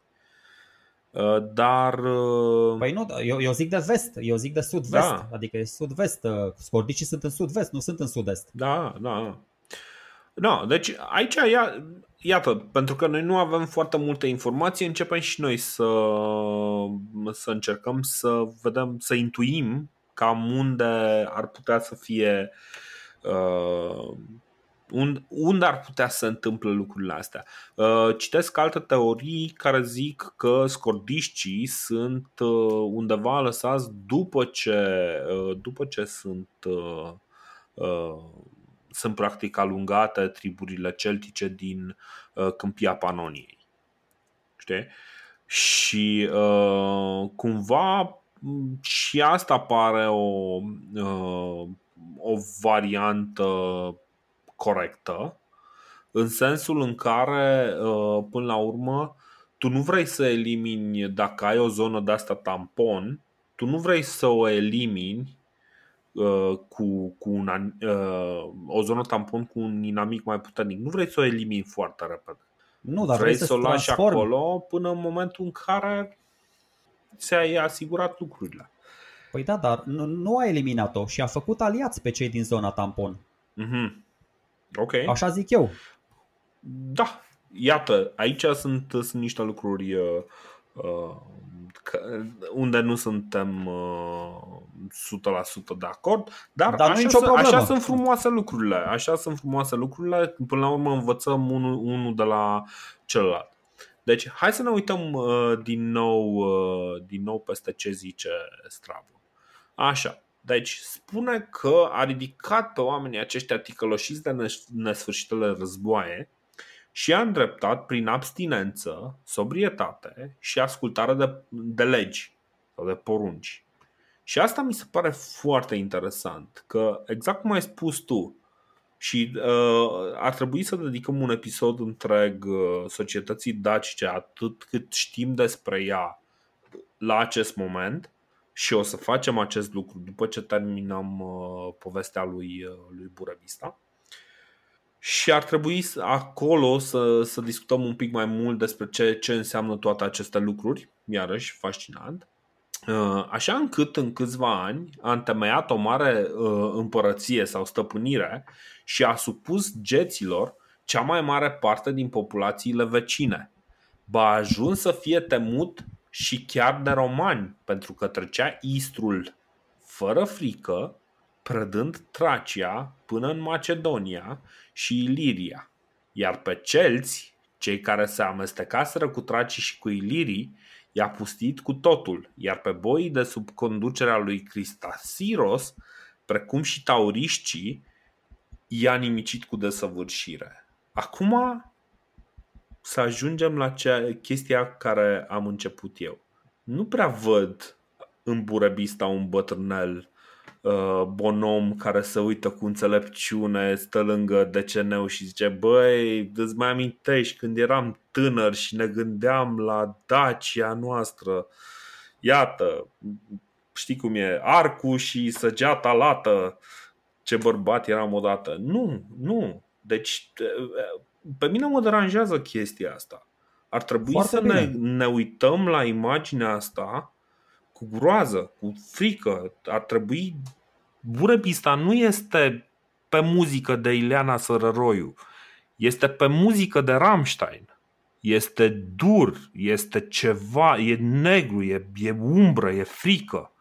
Uh, dar. Uh, păi nu, eu, eu zic de vest, eu zic de sud-vest, da. adică e sud-vest. Uh, scordicii sunt în sud-vest, nu sunt în sud-est. Da, da. Da, deci aici, ia, iată, pentru că noi nu avem foarte multe informații, începem și noi să, să încercăm să vedem, să intuim cam unde ar putea să fie uh, unde ar putea să se întâmple lucrurile astea. Uh, citesc alte teorii care zic că scordiștii sunt uh, undeva lăsați după ce, uh, după ce sunt, sunt practic alungate triburile celtice din câmpia Panoniei. Știi? Și cumva și asta pare o, o variantă corectă, în sensul în care, uh, până la urmă, tu nu vrei să elimini, dacă ai o zonă de asta tampon, tu nu vrei să o elimini uh, cu, cu un, uh, o zonă tampon cu un inamic mai puternic. Nu vrei să o elimini foarte repede. Nu, dar vrei, vrei să o lași transform. acolo până în momentul în care ți-ai asigurat lucrurile. Păi da, dar nu, nu a eliminat-o și a făcut aliați pe cei din zona tampon. Mm-hmm. Ok. Așa zic eu. Da, iată, aici sunt, sunt niște lucruri uh, uh, unde nu suntem uh, 100% de acord, dar, dar așa, sunt, așa sunt frumoase lucrurile. Așa sunt frumoase lucrurile. Până la urmă învățăm unul, unul de la celălalt. Deci, hai să ne uităm uh, din nou uh, din nou peste ce zice Strabo. Așa. Deci spune că a ridicat pe oamenii aceștia ticăloșiți de nesfârșitele războaie și a îndreptat prin abstinență, sobrietate și ascultare de, de legi sau de porunci. Și asta mi se pare foarte interesant, că exact cum ai spus tu, și uh, ar trebui să dedicăm un episod întreg uh, societății dacice, atât cât știm despre ea la acest moment, și o să facem acest lucru după ce terminăm uh, povestea lui, uh, lui Burebista. Și ar trebui acolo să, să discutăm un pic mai mult despre ce, ce înseamnă toate aceste lucruri, iarăși fascinant. Uh, așa încât în câțiva ani a întemeiat o mare uh, împărăție sau stăpânire și a supus geților cea mai mare parte din populațiile vecine. Ba a ajuns să fie temut și chiar de romani, pentru că trecea Istrul fără frică, prădând Tracia până în Macedonia și Iliria, iar pe celți, cei care se amestecaseră cu tracii și cu ilirii, i-a pustit cu totul, iar pe boii de sub conducerea lui Cristasiros, precum și tauriștii, i-a nimicit cu desăvârșire. Acum să ajungem la cea, chestia care am început eu. Nu prea văd în Burebista un bătrânel uh, bonom care se uită cu înțelepciune, stă lângă deceneu și zice Băi, îți mai amintești când eram tânăr și ne gândeam la Dacia noastră? Iată, știi cum e, arcu și săgeata lată. Ce bărbat eram odată. Nu, nu. Deci pe mine mă deranjează chestia asta. Ar trebui Foarte să ne, ne uităm la imaginea asta cu groază, cu frică. Ar trebui. Burebista nu este pe muzică de Ileana Sărăroiu, este pe muzică de Rammstein. Este dur, este ceva, e negru, e, e umbră, e frică.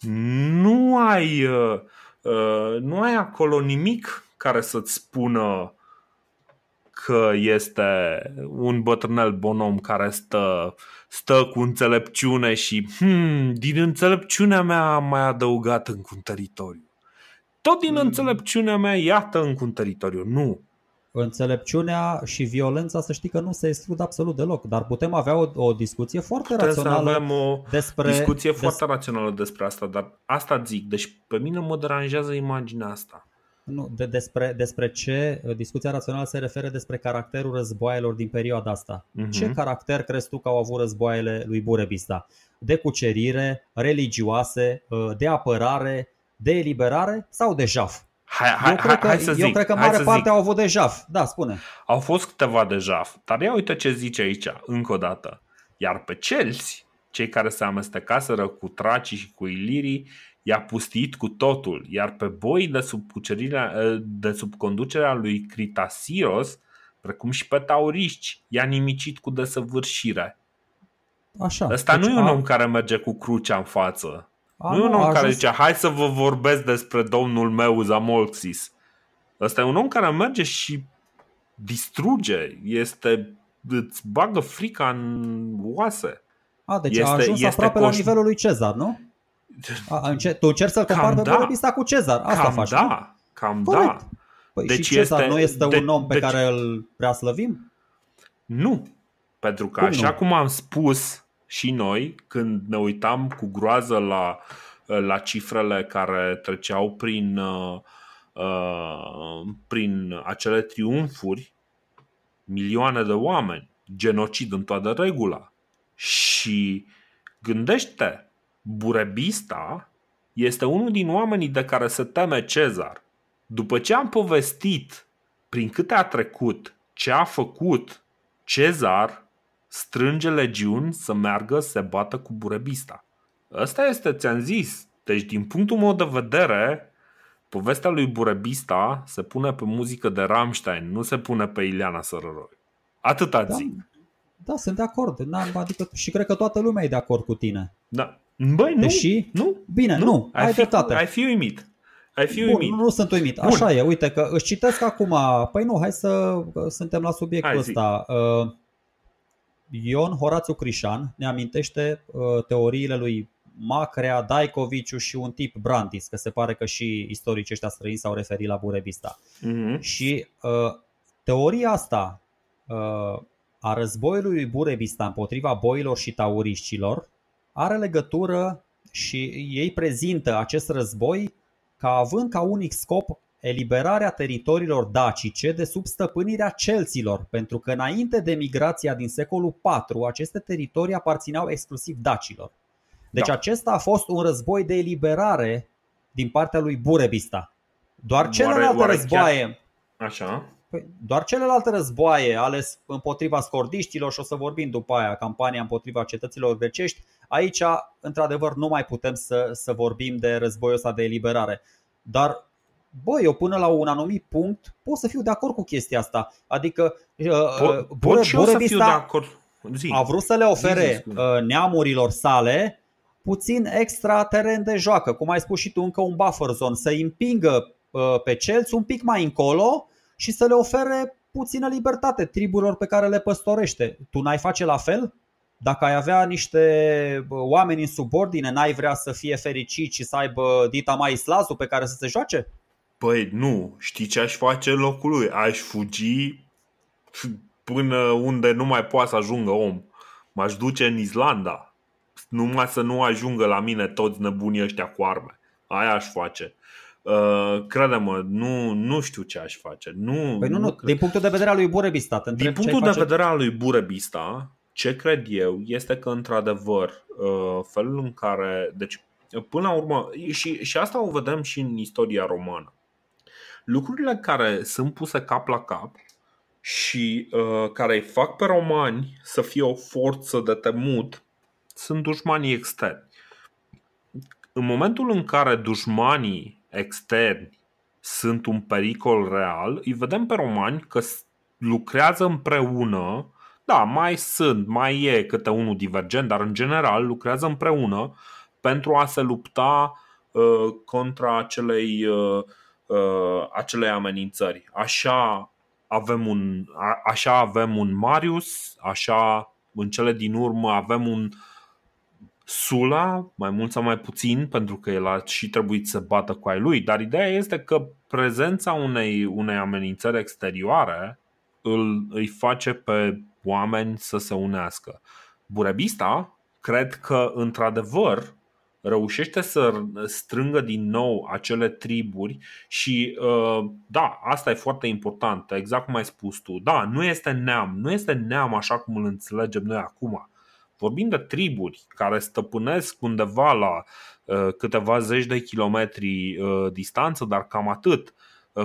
Nu ai, uh, uh, nu ai acolo nimic care să-ți spună că este un bătrânel bonom care stă, stă cu înțelepciune și hmm, din înțelepciunea mea am mai adăugat încă un teritoriu. Tot din mm. înțelepciunea mea, iată încă un teritoriu. Nu. Înțelepciunea și violența, să știi că nu se exclud absolut deloc, dar putem avea o, o discuție foarte Putem rațională să avem o despre, discuție des... foarte rațională despre asta, dar asta zic. Deci pe mine mă deranjează imaginea asta. Nu, de, despre, despre ce uh, discuția rațională se referă despre caracterul războaielor din perioada asta. Uh-huh. Ce caracter crezi tu că au avut războaiele lui Burebista? De cucerire, religioase, uh, de apărare, de eliberare sau de jaf? Hai, hai, eu cred că, hai să zic, eu cred că mare parte zic. au avut de jaf. Da, spune. Au fost câteva de jaf, dar ia uite ce zice aici, încă o dată. Iar pe celți, cei care se amestecaseră cu tracii și cu ilirii, i-a pustit cu totul, iar pe boi de sub, de sub conducerea lui Critasiros, precum și pe tauriști, i-a nimicit cu desăvârșire. Așa. Ăsta deci nu e un a... om care merge cu crucea în față. A, nu e un om care zice, hai să vă vorbesc despre domnul meu Zamolxis. Ăsta e un om care merge și distruge, este, îți bagă frica în oase. A, deci este, a ajuns este aproape coș... la nivelul lui Cezar, nu? A, tu încerci să-l compari pe da. cu Cezar. Asta cam faci, da, nu? Cam Corect. da. Păi deci și Cezar este, nu este de, un om pe deci, care îl prea slăvim? Nu. Pentru că cum așa nu? cum am spus și noi, când ne uitam cu groază la, la cifrele care treceau prin, uh, uh, prin acele triumfuri, milioane de oameni, genocid în toată regula. Și gândește, Burebista este unul din oamenii de care se teme Cezar. După ce am povestit prin câte a trecut, ce a făcut, Cezar strânge legiuni să meargă să se bată cu Burebista. Ăsta este, ți-am zis. Deci, din punctul meu de vedere, povestea lui Burebista se pune pe muzică de Rammstein, nu se pune pe Ileana Sărăroi. Atâta da, zic. Da, sunt de acord. Adică, și cred că toată lumea e de acord cu tine. Da. Băi, nu, Deși, nu, bine, nu, nu ai, ai dreptate. Ai fi uimit. Ai fi Bun, uimit. Nu sunt uimit. Bun. Așa e, uite că își citesc acum. Păi nu, hai să suntem la subiectul hai, ăsta. Uh, Ion Horațiu Crișan ne amintește uh, teoriile lui Macrea, Daikoviciu și un tip Brandis, că se pare că și istoricii ăștia străini s-au referit la Burebista. Uh-huh. Și uh, teoria asta uh, a războiului lui Burebista împotriva boilor și tauriștilor are legătură și ei prezintă acest război ca având ca unic scop eliberarea teritoriilor dacice de sub stăpânirea celților, pentru că înainte de migrația din secolul IV, aceste teritorii aparțineau exclusiv dacilor. Deci da. acesta a fost un război de eliberare din partea lui Burebista. Doar celelalte oare, oare războaie chiar... Așa. Păi, doar celelalte războaie ales împotriva scordiștilor și o să vorbim după aia, campania împotriva cetăților grecești, aici, într-adevăr, nu mai putem să, să vorbim de războiul ăsta de eliberare. Dar, bă, eu până la un anumit punct pot să fiu de acord cu chestia asta. Adică, uh, pot, pot și eu să fiu de acord. Zi. a vrut să le ofere zi, zi, uh, neamurilor sale puțin extra teren de joacă, cum ai spus și tu, încă un buffer zone, să împingă uh, pe celți un pic mai încolo și să le ofere puțină libertate triburilor pe care le păstorește. Tu n-ai face la fel? Dacă ai avea niște oameni în subordine, n-ai vrea să fie fericiți și să aibă dita mai islazul pe care să se joace? Păi nu, știi ce aș face în locul lui? Aș fugi până unde nu mai poate să ajungă om. M-aș duce în Islanda, numai să nu ajungă la mine toți nebunii ăștia cu arme. Aia aș face. Uh, crede-mă, nu, nu știu ce aș face. Nu, păi nu, nu, din punctul de vedere al lui Burebista. Din punctul de face... vedere al lui Burebista, ce cred eu este că, într-adevăr, uh, felul în care. Deci, până la urmă, și, și asta o vedem și în istoria romană. Lucrurile care sunt puse cap la cap și uh, care îi fac pe romani să fie o forță de temut sunt dușmanii externi. În momentul în care dușmanii externi sunt un pericol real, îi vedem pe romani că lucrează împreună. Da, mai sunt, mai e câte unul divergent, dar în general lucrează împreună pentru a se lupta uh, contra acelei, uh, uh, acelei amenințări. Așa avem un, a, așa avem un Marius, așa în cele din urmă avem un Sula, mai mult sau mai puțin, pentru că el a și trebuit să bată cu ai lui, dar ideea este că prezența unei, unei amenințări exterioare îl, îi face pe oameni să se unească. Burebista cred că, într-adevăr, reușește să strângă din nou acele triburi și uh, da, asta e foarte important, exact cum ai spus tu. Da, nu este neam, nu este neam așa cum îl înțelegem noi acum. Vorbim de triburi care stăpânesc undeva la uh, câteva zeci de kilometri uh, distanță, dar cam atât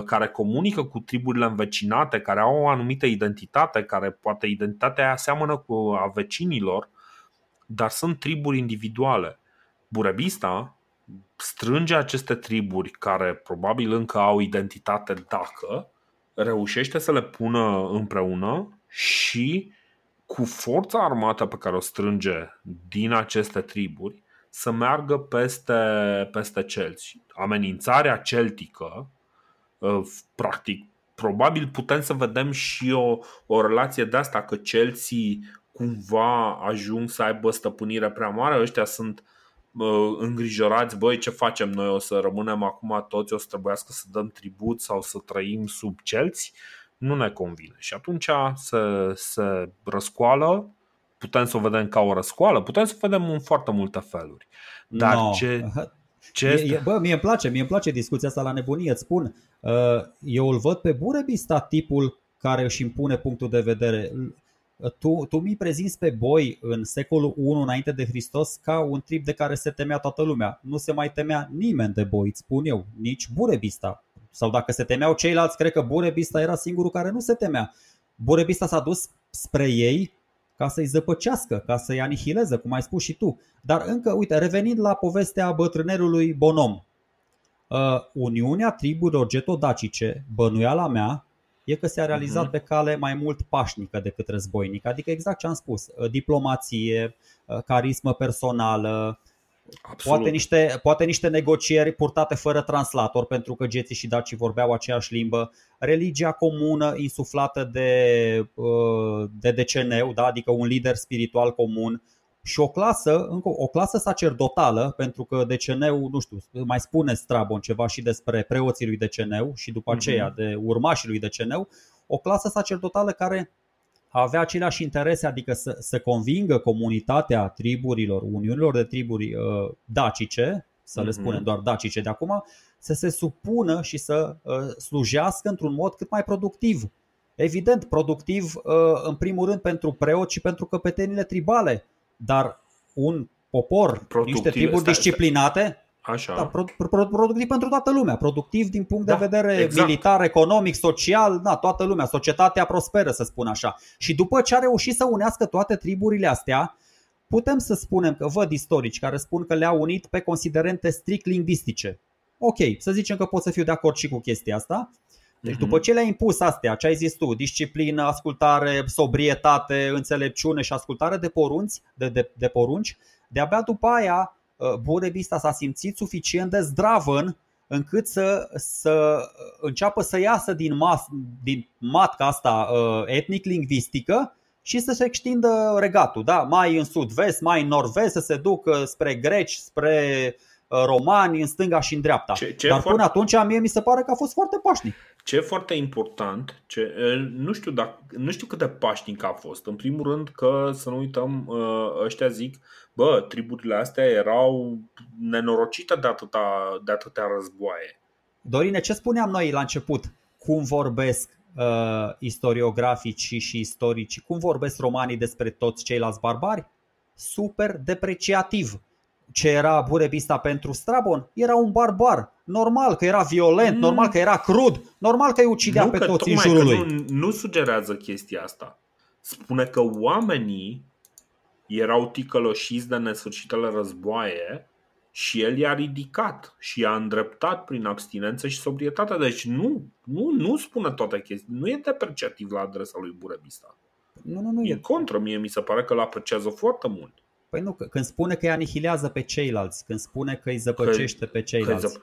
care comunică cu triburile învecinate, care au o anumită identitate, care poate identitatea aia seamănă cu a vecinilor, dar sunt triburi individuale. Burebista strânge aceste triburi care probabil încă au identitate dacă reușește să le pună împreună și cu forța armată pe care o strânge din aceste triburi să meargă peste, peste celți. Amenințarea celtică, ă, practic, probabil putem să vedem și o, o relație de asta, că celții cumva ajung să aibă stăpânire prea mare, ăștia sunt îngrijorați, băi, ce facem noi? O să rămânem acum toți, o să trebuiască să dăm tribut sau să trăim sub celți? Nu ne convine. Și atunci se, se răscoală, putem să o vedem ca o răscoală, putem să o vedem în foarte multe feluri. Dar no. ce, <laughs> ce este? Bă, mie îmi place, mie îmi place discuția asta la nebunie, îți spun. Uh, eu îl văd pe Burebista tipul care își impune punctul de vedere tu, tu mi prezinți pe boi în secolul 1 înainte de Hristos ca un trip de care se temea toată lumea. Nu se mai temea nimeni de boi, îți spun eu, nici Burebista. Sau dacă se temeau ceilalți, cred că Burebista era singurul care nu se temea. Burebista s-a dus spre ei ca să-i zăpăcească, ca să-i anihileze, cum ai spus și tu. Dar încă, uite, revenind la povestea bătrânerului Bonom, uh, Uniunea triburilor getodacice, bănuiala mea, e că s-a realizat uh-huh. pe cale mai mult pașnică decât războinică. Adică exact ce am spus, uh, diplomație, uh, carismă personală, Poate niște, poate niște negocieri purtate fără translator, pentru că geții și dacii vorbeau aceeași limbă, religia comună insuflată de, uh, de deceneu, da? adică un lider spiritual comun, și o clasă, încă o clasă sacerdotală, pentru că Deceneu, nu știu, mai spune Strabon ceva și despre preoții lui Deceneu și după mhm. aceea de urmașii lui Deceneu, o clasă sacerdotală care avea aceleași interese, adică să, să convingă comunitatea triburilor, uniunilor de triburi uh, dacice, să le mhm. spunem doar dacice de acum, să se supună și să uh, slujească într-un mod cât mai productiv. Evident, productiv uh, în primul rând pentru preoți și pentru căpetenile tribale, dar un popor, productiv, niște triburi stai, disciplinate, Așa. Da, pro, pro, productiv pentru toată lumea, productiv din punct da, de vedere exact. militar, economic, social, da, toată lumea, societatea prosperă, să spun așa. Și după ce a reușit să unească toate triburile astea, putem să spunem că văd istorici care spun că le-au unit pe considerente strict lingvistice. Ok, să zicem că pot să fiu de acord și cu chestia asta, deci după ce le-ai impus astea, ce ai zis tu, disciplină, ascultare, sobrietate, înțelepciune și ascultare de porunți, de, de, de porunci, de-abia după aia uh, Burebista s-a simțit suficient de zdravăn încât să, să înceapă să iasă din, mas, din matca asta uh, etnic-lingvistică și să se extindă regatul, da? mai în sud-vest, mai în nord-vest, să se ducă spre greci, spre uh, romani, în stânga și în dreapta. Ce, ce Dar până foarte... atunci mie mi se pare că a fost foarte pașnic. Ce e foarte important, ce, nu, știu dacă, nu știu cât de pașnic a fost. În primul rând că, să nu uităm, ăștia zic, bă, triburile astea erau nenorocite de atâta, de atâtea războaie. Dorine, ce spuneam noi la început? Cum vorbesc uh, istoriografici și istorici, cum vorbesc romanii despre toți ceilalți barbari? Super depreciativ. Ce era Burebista pentru Strabon? Era un barbar. Normal că era violent, mm. normal că era crud, normal că îi ucidea nu, pe toți în jurul lui. Nu, nu sugerează chestia asta. Spune că oamenii erau ticăloșiți de nesfârșitele războaie și el i-a ridicat și i-a îndreptat prin abstinență și sobrietate. Deci nu, nu, nu spune toate chestii. Nu e depreciativ la adresa lui Burebista. Nu, nu, nu. E contră, mie mi se pare că îl apreciază foarte mult. Păi nu, când spune că îi anihilează pe ceilalți, când spune că îi zăpăcește că, pe ceilalți.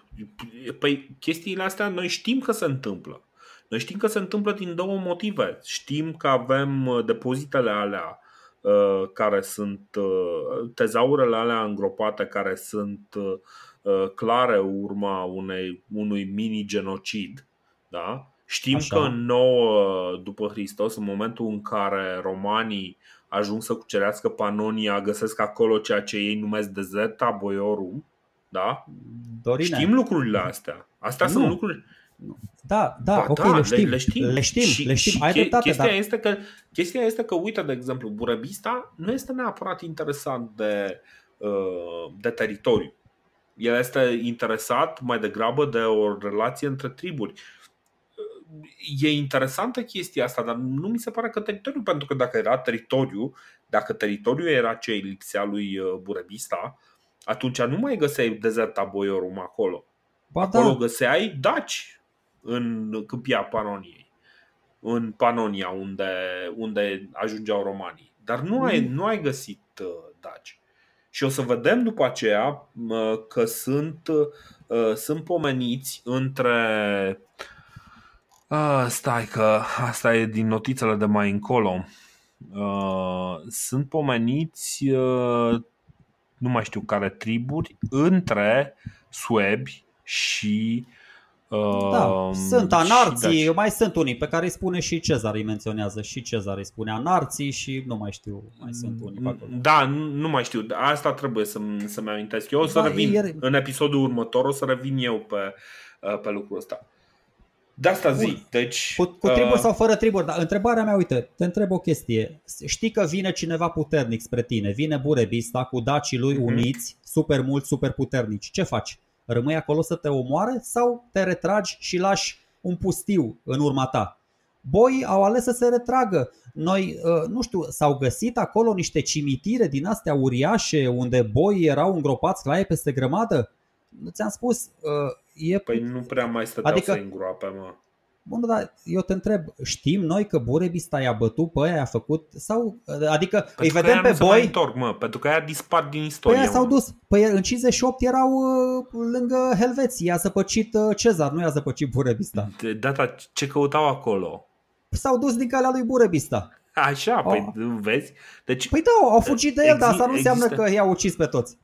Că păi chestiile astea noi știm că se întâmplă. Noi știm că se întâmplă din două motive. Știm că avem uh, depozitele alea Uh, care sunt uh, tezaurele alea îngropate care sunt uh, clare urma unei, unui mini-genocid. Da? Știm Așa. că în 9 după Hristos, în momentul în care romanii ajung să cucerească Panonia, găsesc acolo ceea ce ei numesc Deserta Boiorum, da? Dorine. Știm lucrurile astea. Astea nu. sunt lucruri. Da, da, ba, ok, da, le știm. Le, știm, le știm, și, le știm. Ai dreptate, chestia, dar... este că, chestia este că, uite, de exemplu, Burebista nu este neapărat interesant de, uh, de teritoriu. El este interesat mai degrabă de o relație între triburi. E interesantă chestia asta, dar nu mi se pare că teritoriu, pentru că dacă era teritoriu, dacă teritoriul era ce lipsea lui uh, Burebista, atunci nu mai găseai dezerta Boiorum acolo. Ba acolo da. găseai daci în câmpia Panoniei, în Panonia, unde, unde ajungeau romanii. Dar nu ai, mm. nu ai găsit uh, daci. Și o să vedem după aceea uh, că sunt, uh, sunt pomeniți între. Uh, stai că asta e din notițele de mai încolo. Uh, sunt pomeniți, uh, nu mai știu care triburi, între suebi și da, uh, sunt anarții, da. mai sunt unii pe care îi spune și Cezar îi menționează și Cezar îi spune anarții și nu mai știu, mai sunt unii pe acolo. Da, nu mai știu, asta trebuie să, să-mi amintesc. Eu o să da, revin ieri... în episodul următor, o să revin eu pe, uh, pe lucrul ăsta. De asta zi, deci... Cu, cu triburi uh... sau fără triburi, dar întrebarea mea, uite, te întreb o chestie. Știi că vine cineva puternic spre tine, vine Burebista cu dacii lui uh-huh. uniți, super mulți, super puternici. Ce faci? Rămâi acolo să te omoare sau te retragi și lași un pustiu în urma ta. Boii au ales să se retragă. Noi, uh, nu știu, s-au găsit acolo niște cimitire din astea uriașe unde boii erau îngropați claie peste grămadă? Ți-am spus, uh, e... Păi nu prea mai stăteau adică, să îngroape, mă. Bun, dar eu te întreb, știm noi că Burebista i-a bătut pe aia, a făcut, sau, adică pentru îi vedem pe boi... întorc, mă, pentru că aia dispar din istorie. Păi s-au dus, păi în 58 erau uh, lângă Helveții, i-a zăpăcit uh, Cezar, nu i-a zăpăcit Burebista. De data ce căutau acolo? S-au dus din calea lui Burebista. Așa, păi oh. vezi? Deci, păi da, au fugit de el, exi- dar asta nu înseamnă există... că i-au ucis pe toți.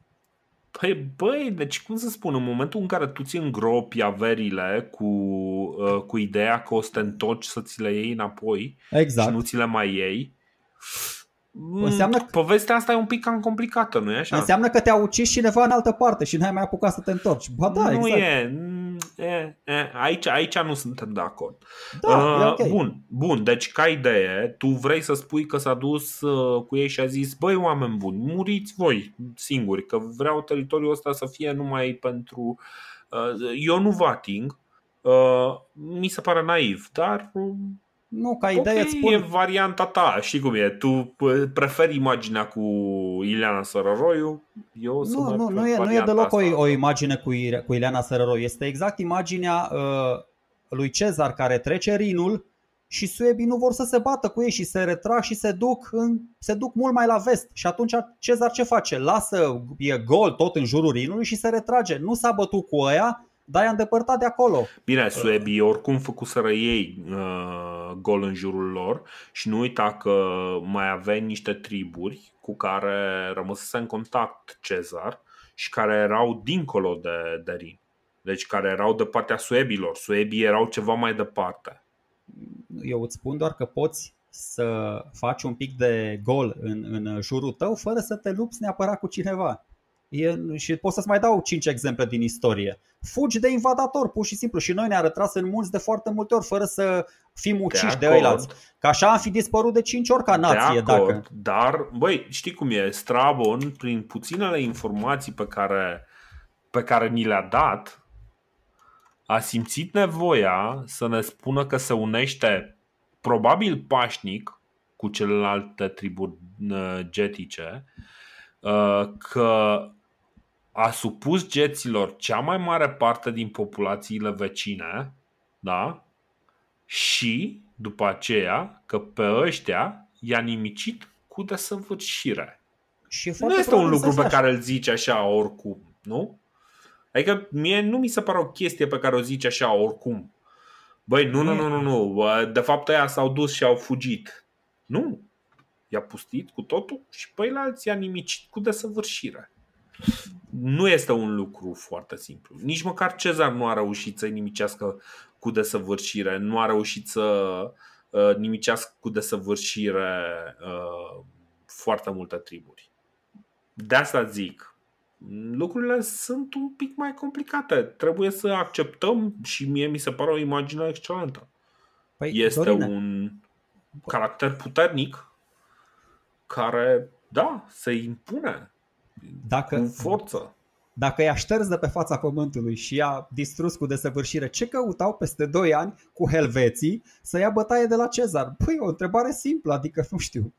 Păi, băi, deci cum să spun, în momentul în care tu ți îngropi averile cu, uh, cu ideea că o să te întorci să ți le iei înapoi exact. și nu ți le mai iei, mm, Înseamnă că... Povestea asta e un pic cam complicată, nu e așa? Înseamnă că te-a ucis cineva în altă parte și n-ai mai apucat să te întorci. Ba da, nu exact. e, e, e, aici, aici nu suntem de acord. Da, uh, okay. Bun, bun, deci ca idee, tu vrei să spui că s-a dus uh, cu ei și a zis, băi oameni buni, muriți voi singuri, că vreau teritoriul ăsta să fie numai pentru... Uh, eu nu vă ating, uh, mi se pare naiv, dar nu, ca idee okay, îți spun... e varianta ta, știi cum e, tu preferi imaginea cu Ileana Sărăroiu, eu nu, nu, nu, e, nu e deloc o, o imagine cu, cu Ileana Sărăroiu, este exact imaginea uh, lui Cezar care trece Rinul și suebii nu vor să se bată cu ei și se retrag și se duc, în, se duc mult mai la vest. Și atunci Cezar ce face? Lasă, e gol tot în jurul Rinului și se retrage. Nu s-a bătut cu ăia, dar i-a îndepărtat de acolo. Bine, suebii oricum făcuseră ei uh, gol în jurul lor și nu uita că mai aveai niște triburi cu care rămăsese în contact Cezar și care erau dincolo de, de Rin. Deci care erau de partea suebilor. Suebii erau ceva mai departe. Eu îți spun doar că poți să faci un pic de gol în, în jurul tău fără să te lupți neapărat cu cineva. E, și pot să-ți mai dau 5 exemple din istorie. Fugi de invadator, pur și simplu. Și noi ne-a retras în mulți de foarte multe ori, fără să fim uciși de, de ăilalți. Că așa am fi dispărut de 5 ori ca nație. De acord, dacă... Dar, băi, știi cum e? Strabon, prin puținele informații pe care, pe care ni le-a dat, a simțit nevoia să ne spună că se unește probabil pașnic cu celelalte triburi uh, getice, uh, că a supus geților cea mai mare parte din populațiile vecine, da? Și după aceea că pe ăștia i-a nimicit cu desăvârșire. Și nu este un lucru pe care îl zici așa oricum, nu? Adică mie nu mi se pare o chestie pe care o zici așa oricum. Băi, nu, nu, nu, nu, nu. De fapt, ăia s-au dus și au fugit. Nu. I-a pustit cu totul și pe la alții i-a nimicit cu desăvârșire. Nu este un lucru foarte simplu. Nici măcar Cezar nu a reușit să-i nimicească cu desăvârșire. Nu a reușit să uh, nimicească cu desăvârșire uh, foarte multe triburi. De asta zic, lucrurile sunt un pic mai complicate. Trebuie să acceptăm și mie mi se pare o imagine excelentă. Păi, este Dorina. un caracter puternic care, da, se impune dacă, cu forță. Dacă i-a șters de pe fața pământului și i-a distrus cu desăvârșire, ce căutau peste 2 ani cu helveții să ia bătaie de la Cezar? Păi, o întrebare simplă, adică nu știu.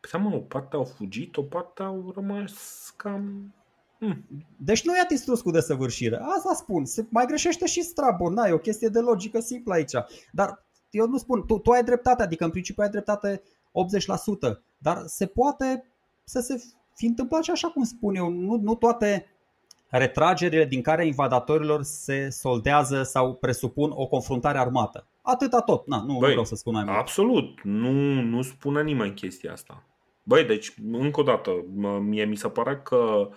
Păi, mă, o parte au fugit, o parte au rămas cam Hmm. Deci nu i-a distrus cu desăvârșire. Asta spun. Se mai greșește și Strabon. Na, e o chestie de logică simplă aici. Dar eu nu spun, tu, tu ai dreptate, adică în principiu ai dreptate 80%, dar se poate să se fi întâmplat și așa cum spun eu. Nu, nu toate retragerile din care invadatorilor se soldează sau presupun o confruntare armată. Atâta tot. Na, nu Băi, vreau să spun mai mult. Absolut. Nu, nu spune nimeni chestia asta. Băi, deci, încă o dată, mie mi se pare că uh,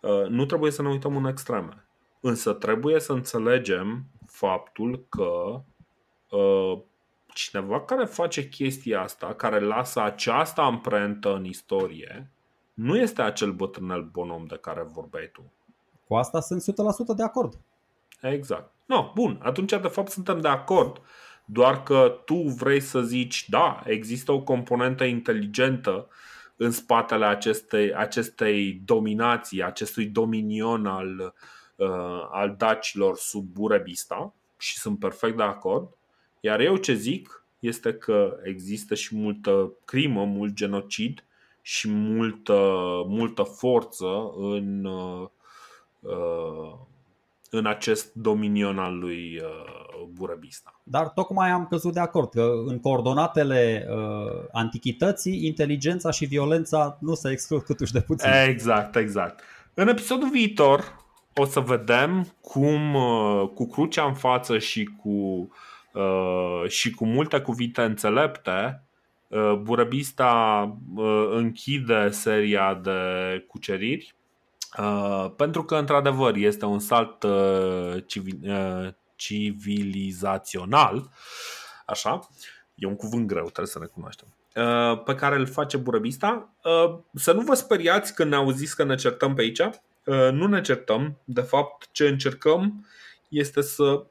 Uh, nu trebuie să ne uităm în extreme. Însă trebuie să înțelegem faptul că uh, cineva care face chestia asta, care lasă această amprentă în istorie, nu este acel bătrânel bonom de care vorbeai tu. Cu asta sunt 100% de acord. Exact. No, bun, atunci de fapt suntem de acord, doar că tu vrei să zici, da, există o componentă inteligentă în spatele acestei, acestei dominații, acestui dominion al, uh, al dacilor sub Burebista și sunt perfect de acord. Iar eu ce zic este că există și multă crimă, mult genocid și multă, multă forță în, uh, uh în acest dominion al lui uh, Burebista. Dar tocmai am căzut de acord că în coordonatele uh, antichității, inteligența și violența nu se exclud câtuși de puțin. Exact, exact. În episodul viitor o să vedem cum uh, cu crucea în față și cu, uh, și cu multe cuvinte înțelepte uh, Burebista uh, închide seria de cuceriri Uh, pentru că, într-adevăr, este un salt uh, civil, uh, civilizațional, așa, e un cuvânt greu, trebuie să recunoaștem, uh, pe care îl face Burăbista. Uh, să nu vă speriați când ne auziți că ne certăm pe aici. Uh, nu ne certăm. De fapt, ce încercăm este să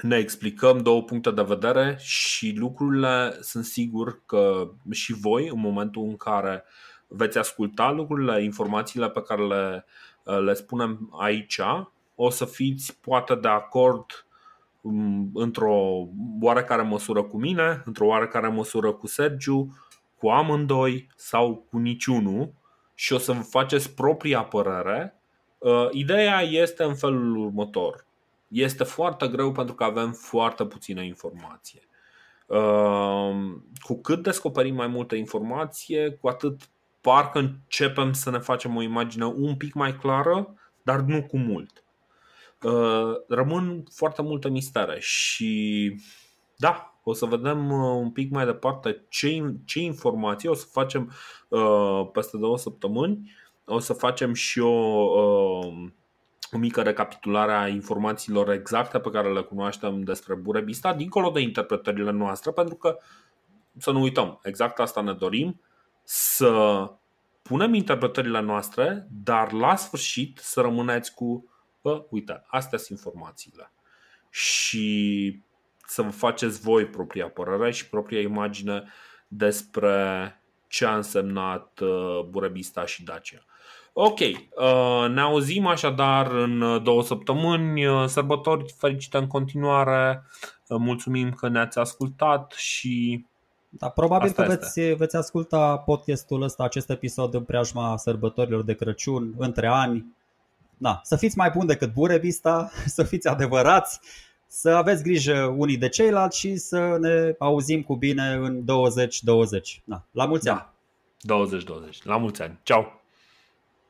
ne explicăm două puncte de vedere și lucrurile sunt sigur că și voi, în momentul în care uh, veți asculta lucrurile, informațiile pe care le, le spunem aici, o să fiți poate de acord um, într-o oarecare măsură cu mine, într-o oarecare măsură cu Sergiu, cu amândoi sau cu niciunul și o să vă faceți propria părere. Uh, ideea este în felul următor. Este foarte greu pentru că avem foarte puțină informație. Uh, cu cât descoperim mai multă informație, cu atât parcă începem să ne facem o imagine un pic mai clară, dar nu cu mult. uh, rămân foarte multe mistere și da, o să vedem uh, un pic mai departe ce, ce informații o să facem uh, peste două săptămâni. O să facem și o, uh, o mică recapitulare a informațiilor exacte pe care le cunoaștem despre Burebista, dincolo de interpretările noastre, pentru că, să nu uităm, exact asta ne dorim, să punem interpretările noastre, dar la sfârșit să rămâneți cu, bă, uite, astea sunt informațiile. Și să vă faceți voi propria părere și propria imagine despre ce a însemnat uh, Burebista și Dacia. Ok, uh, ne auzim așadar în două săptămâni. Uh, sărbători fericite în continuare. Mulțumim că ne-ați ascultat și da, probabil Asta că veți, veți asculta podcastul ăsta, acest episod în preajma sărbătorilor de Crăciun, între ani. Da, să fiți mai buni decât Burebista, <laughs> să fiți adevărați, să aveți grijă unii de ceilalți și să ne auzim cu bine în 2020. Da, la mulți da. ani! 2020. La mulți ani. Ciao!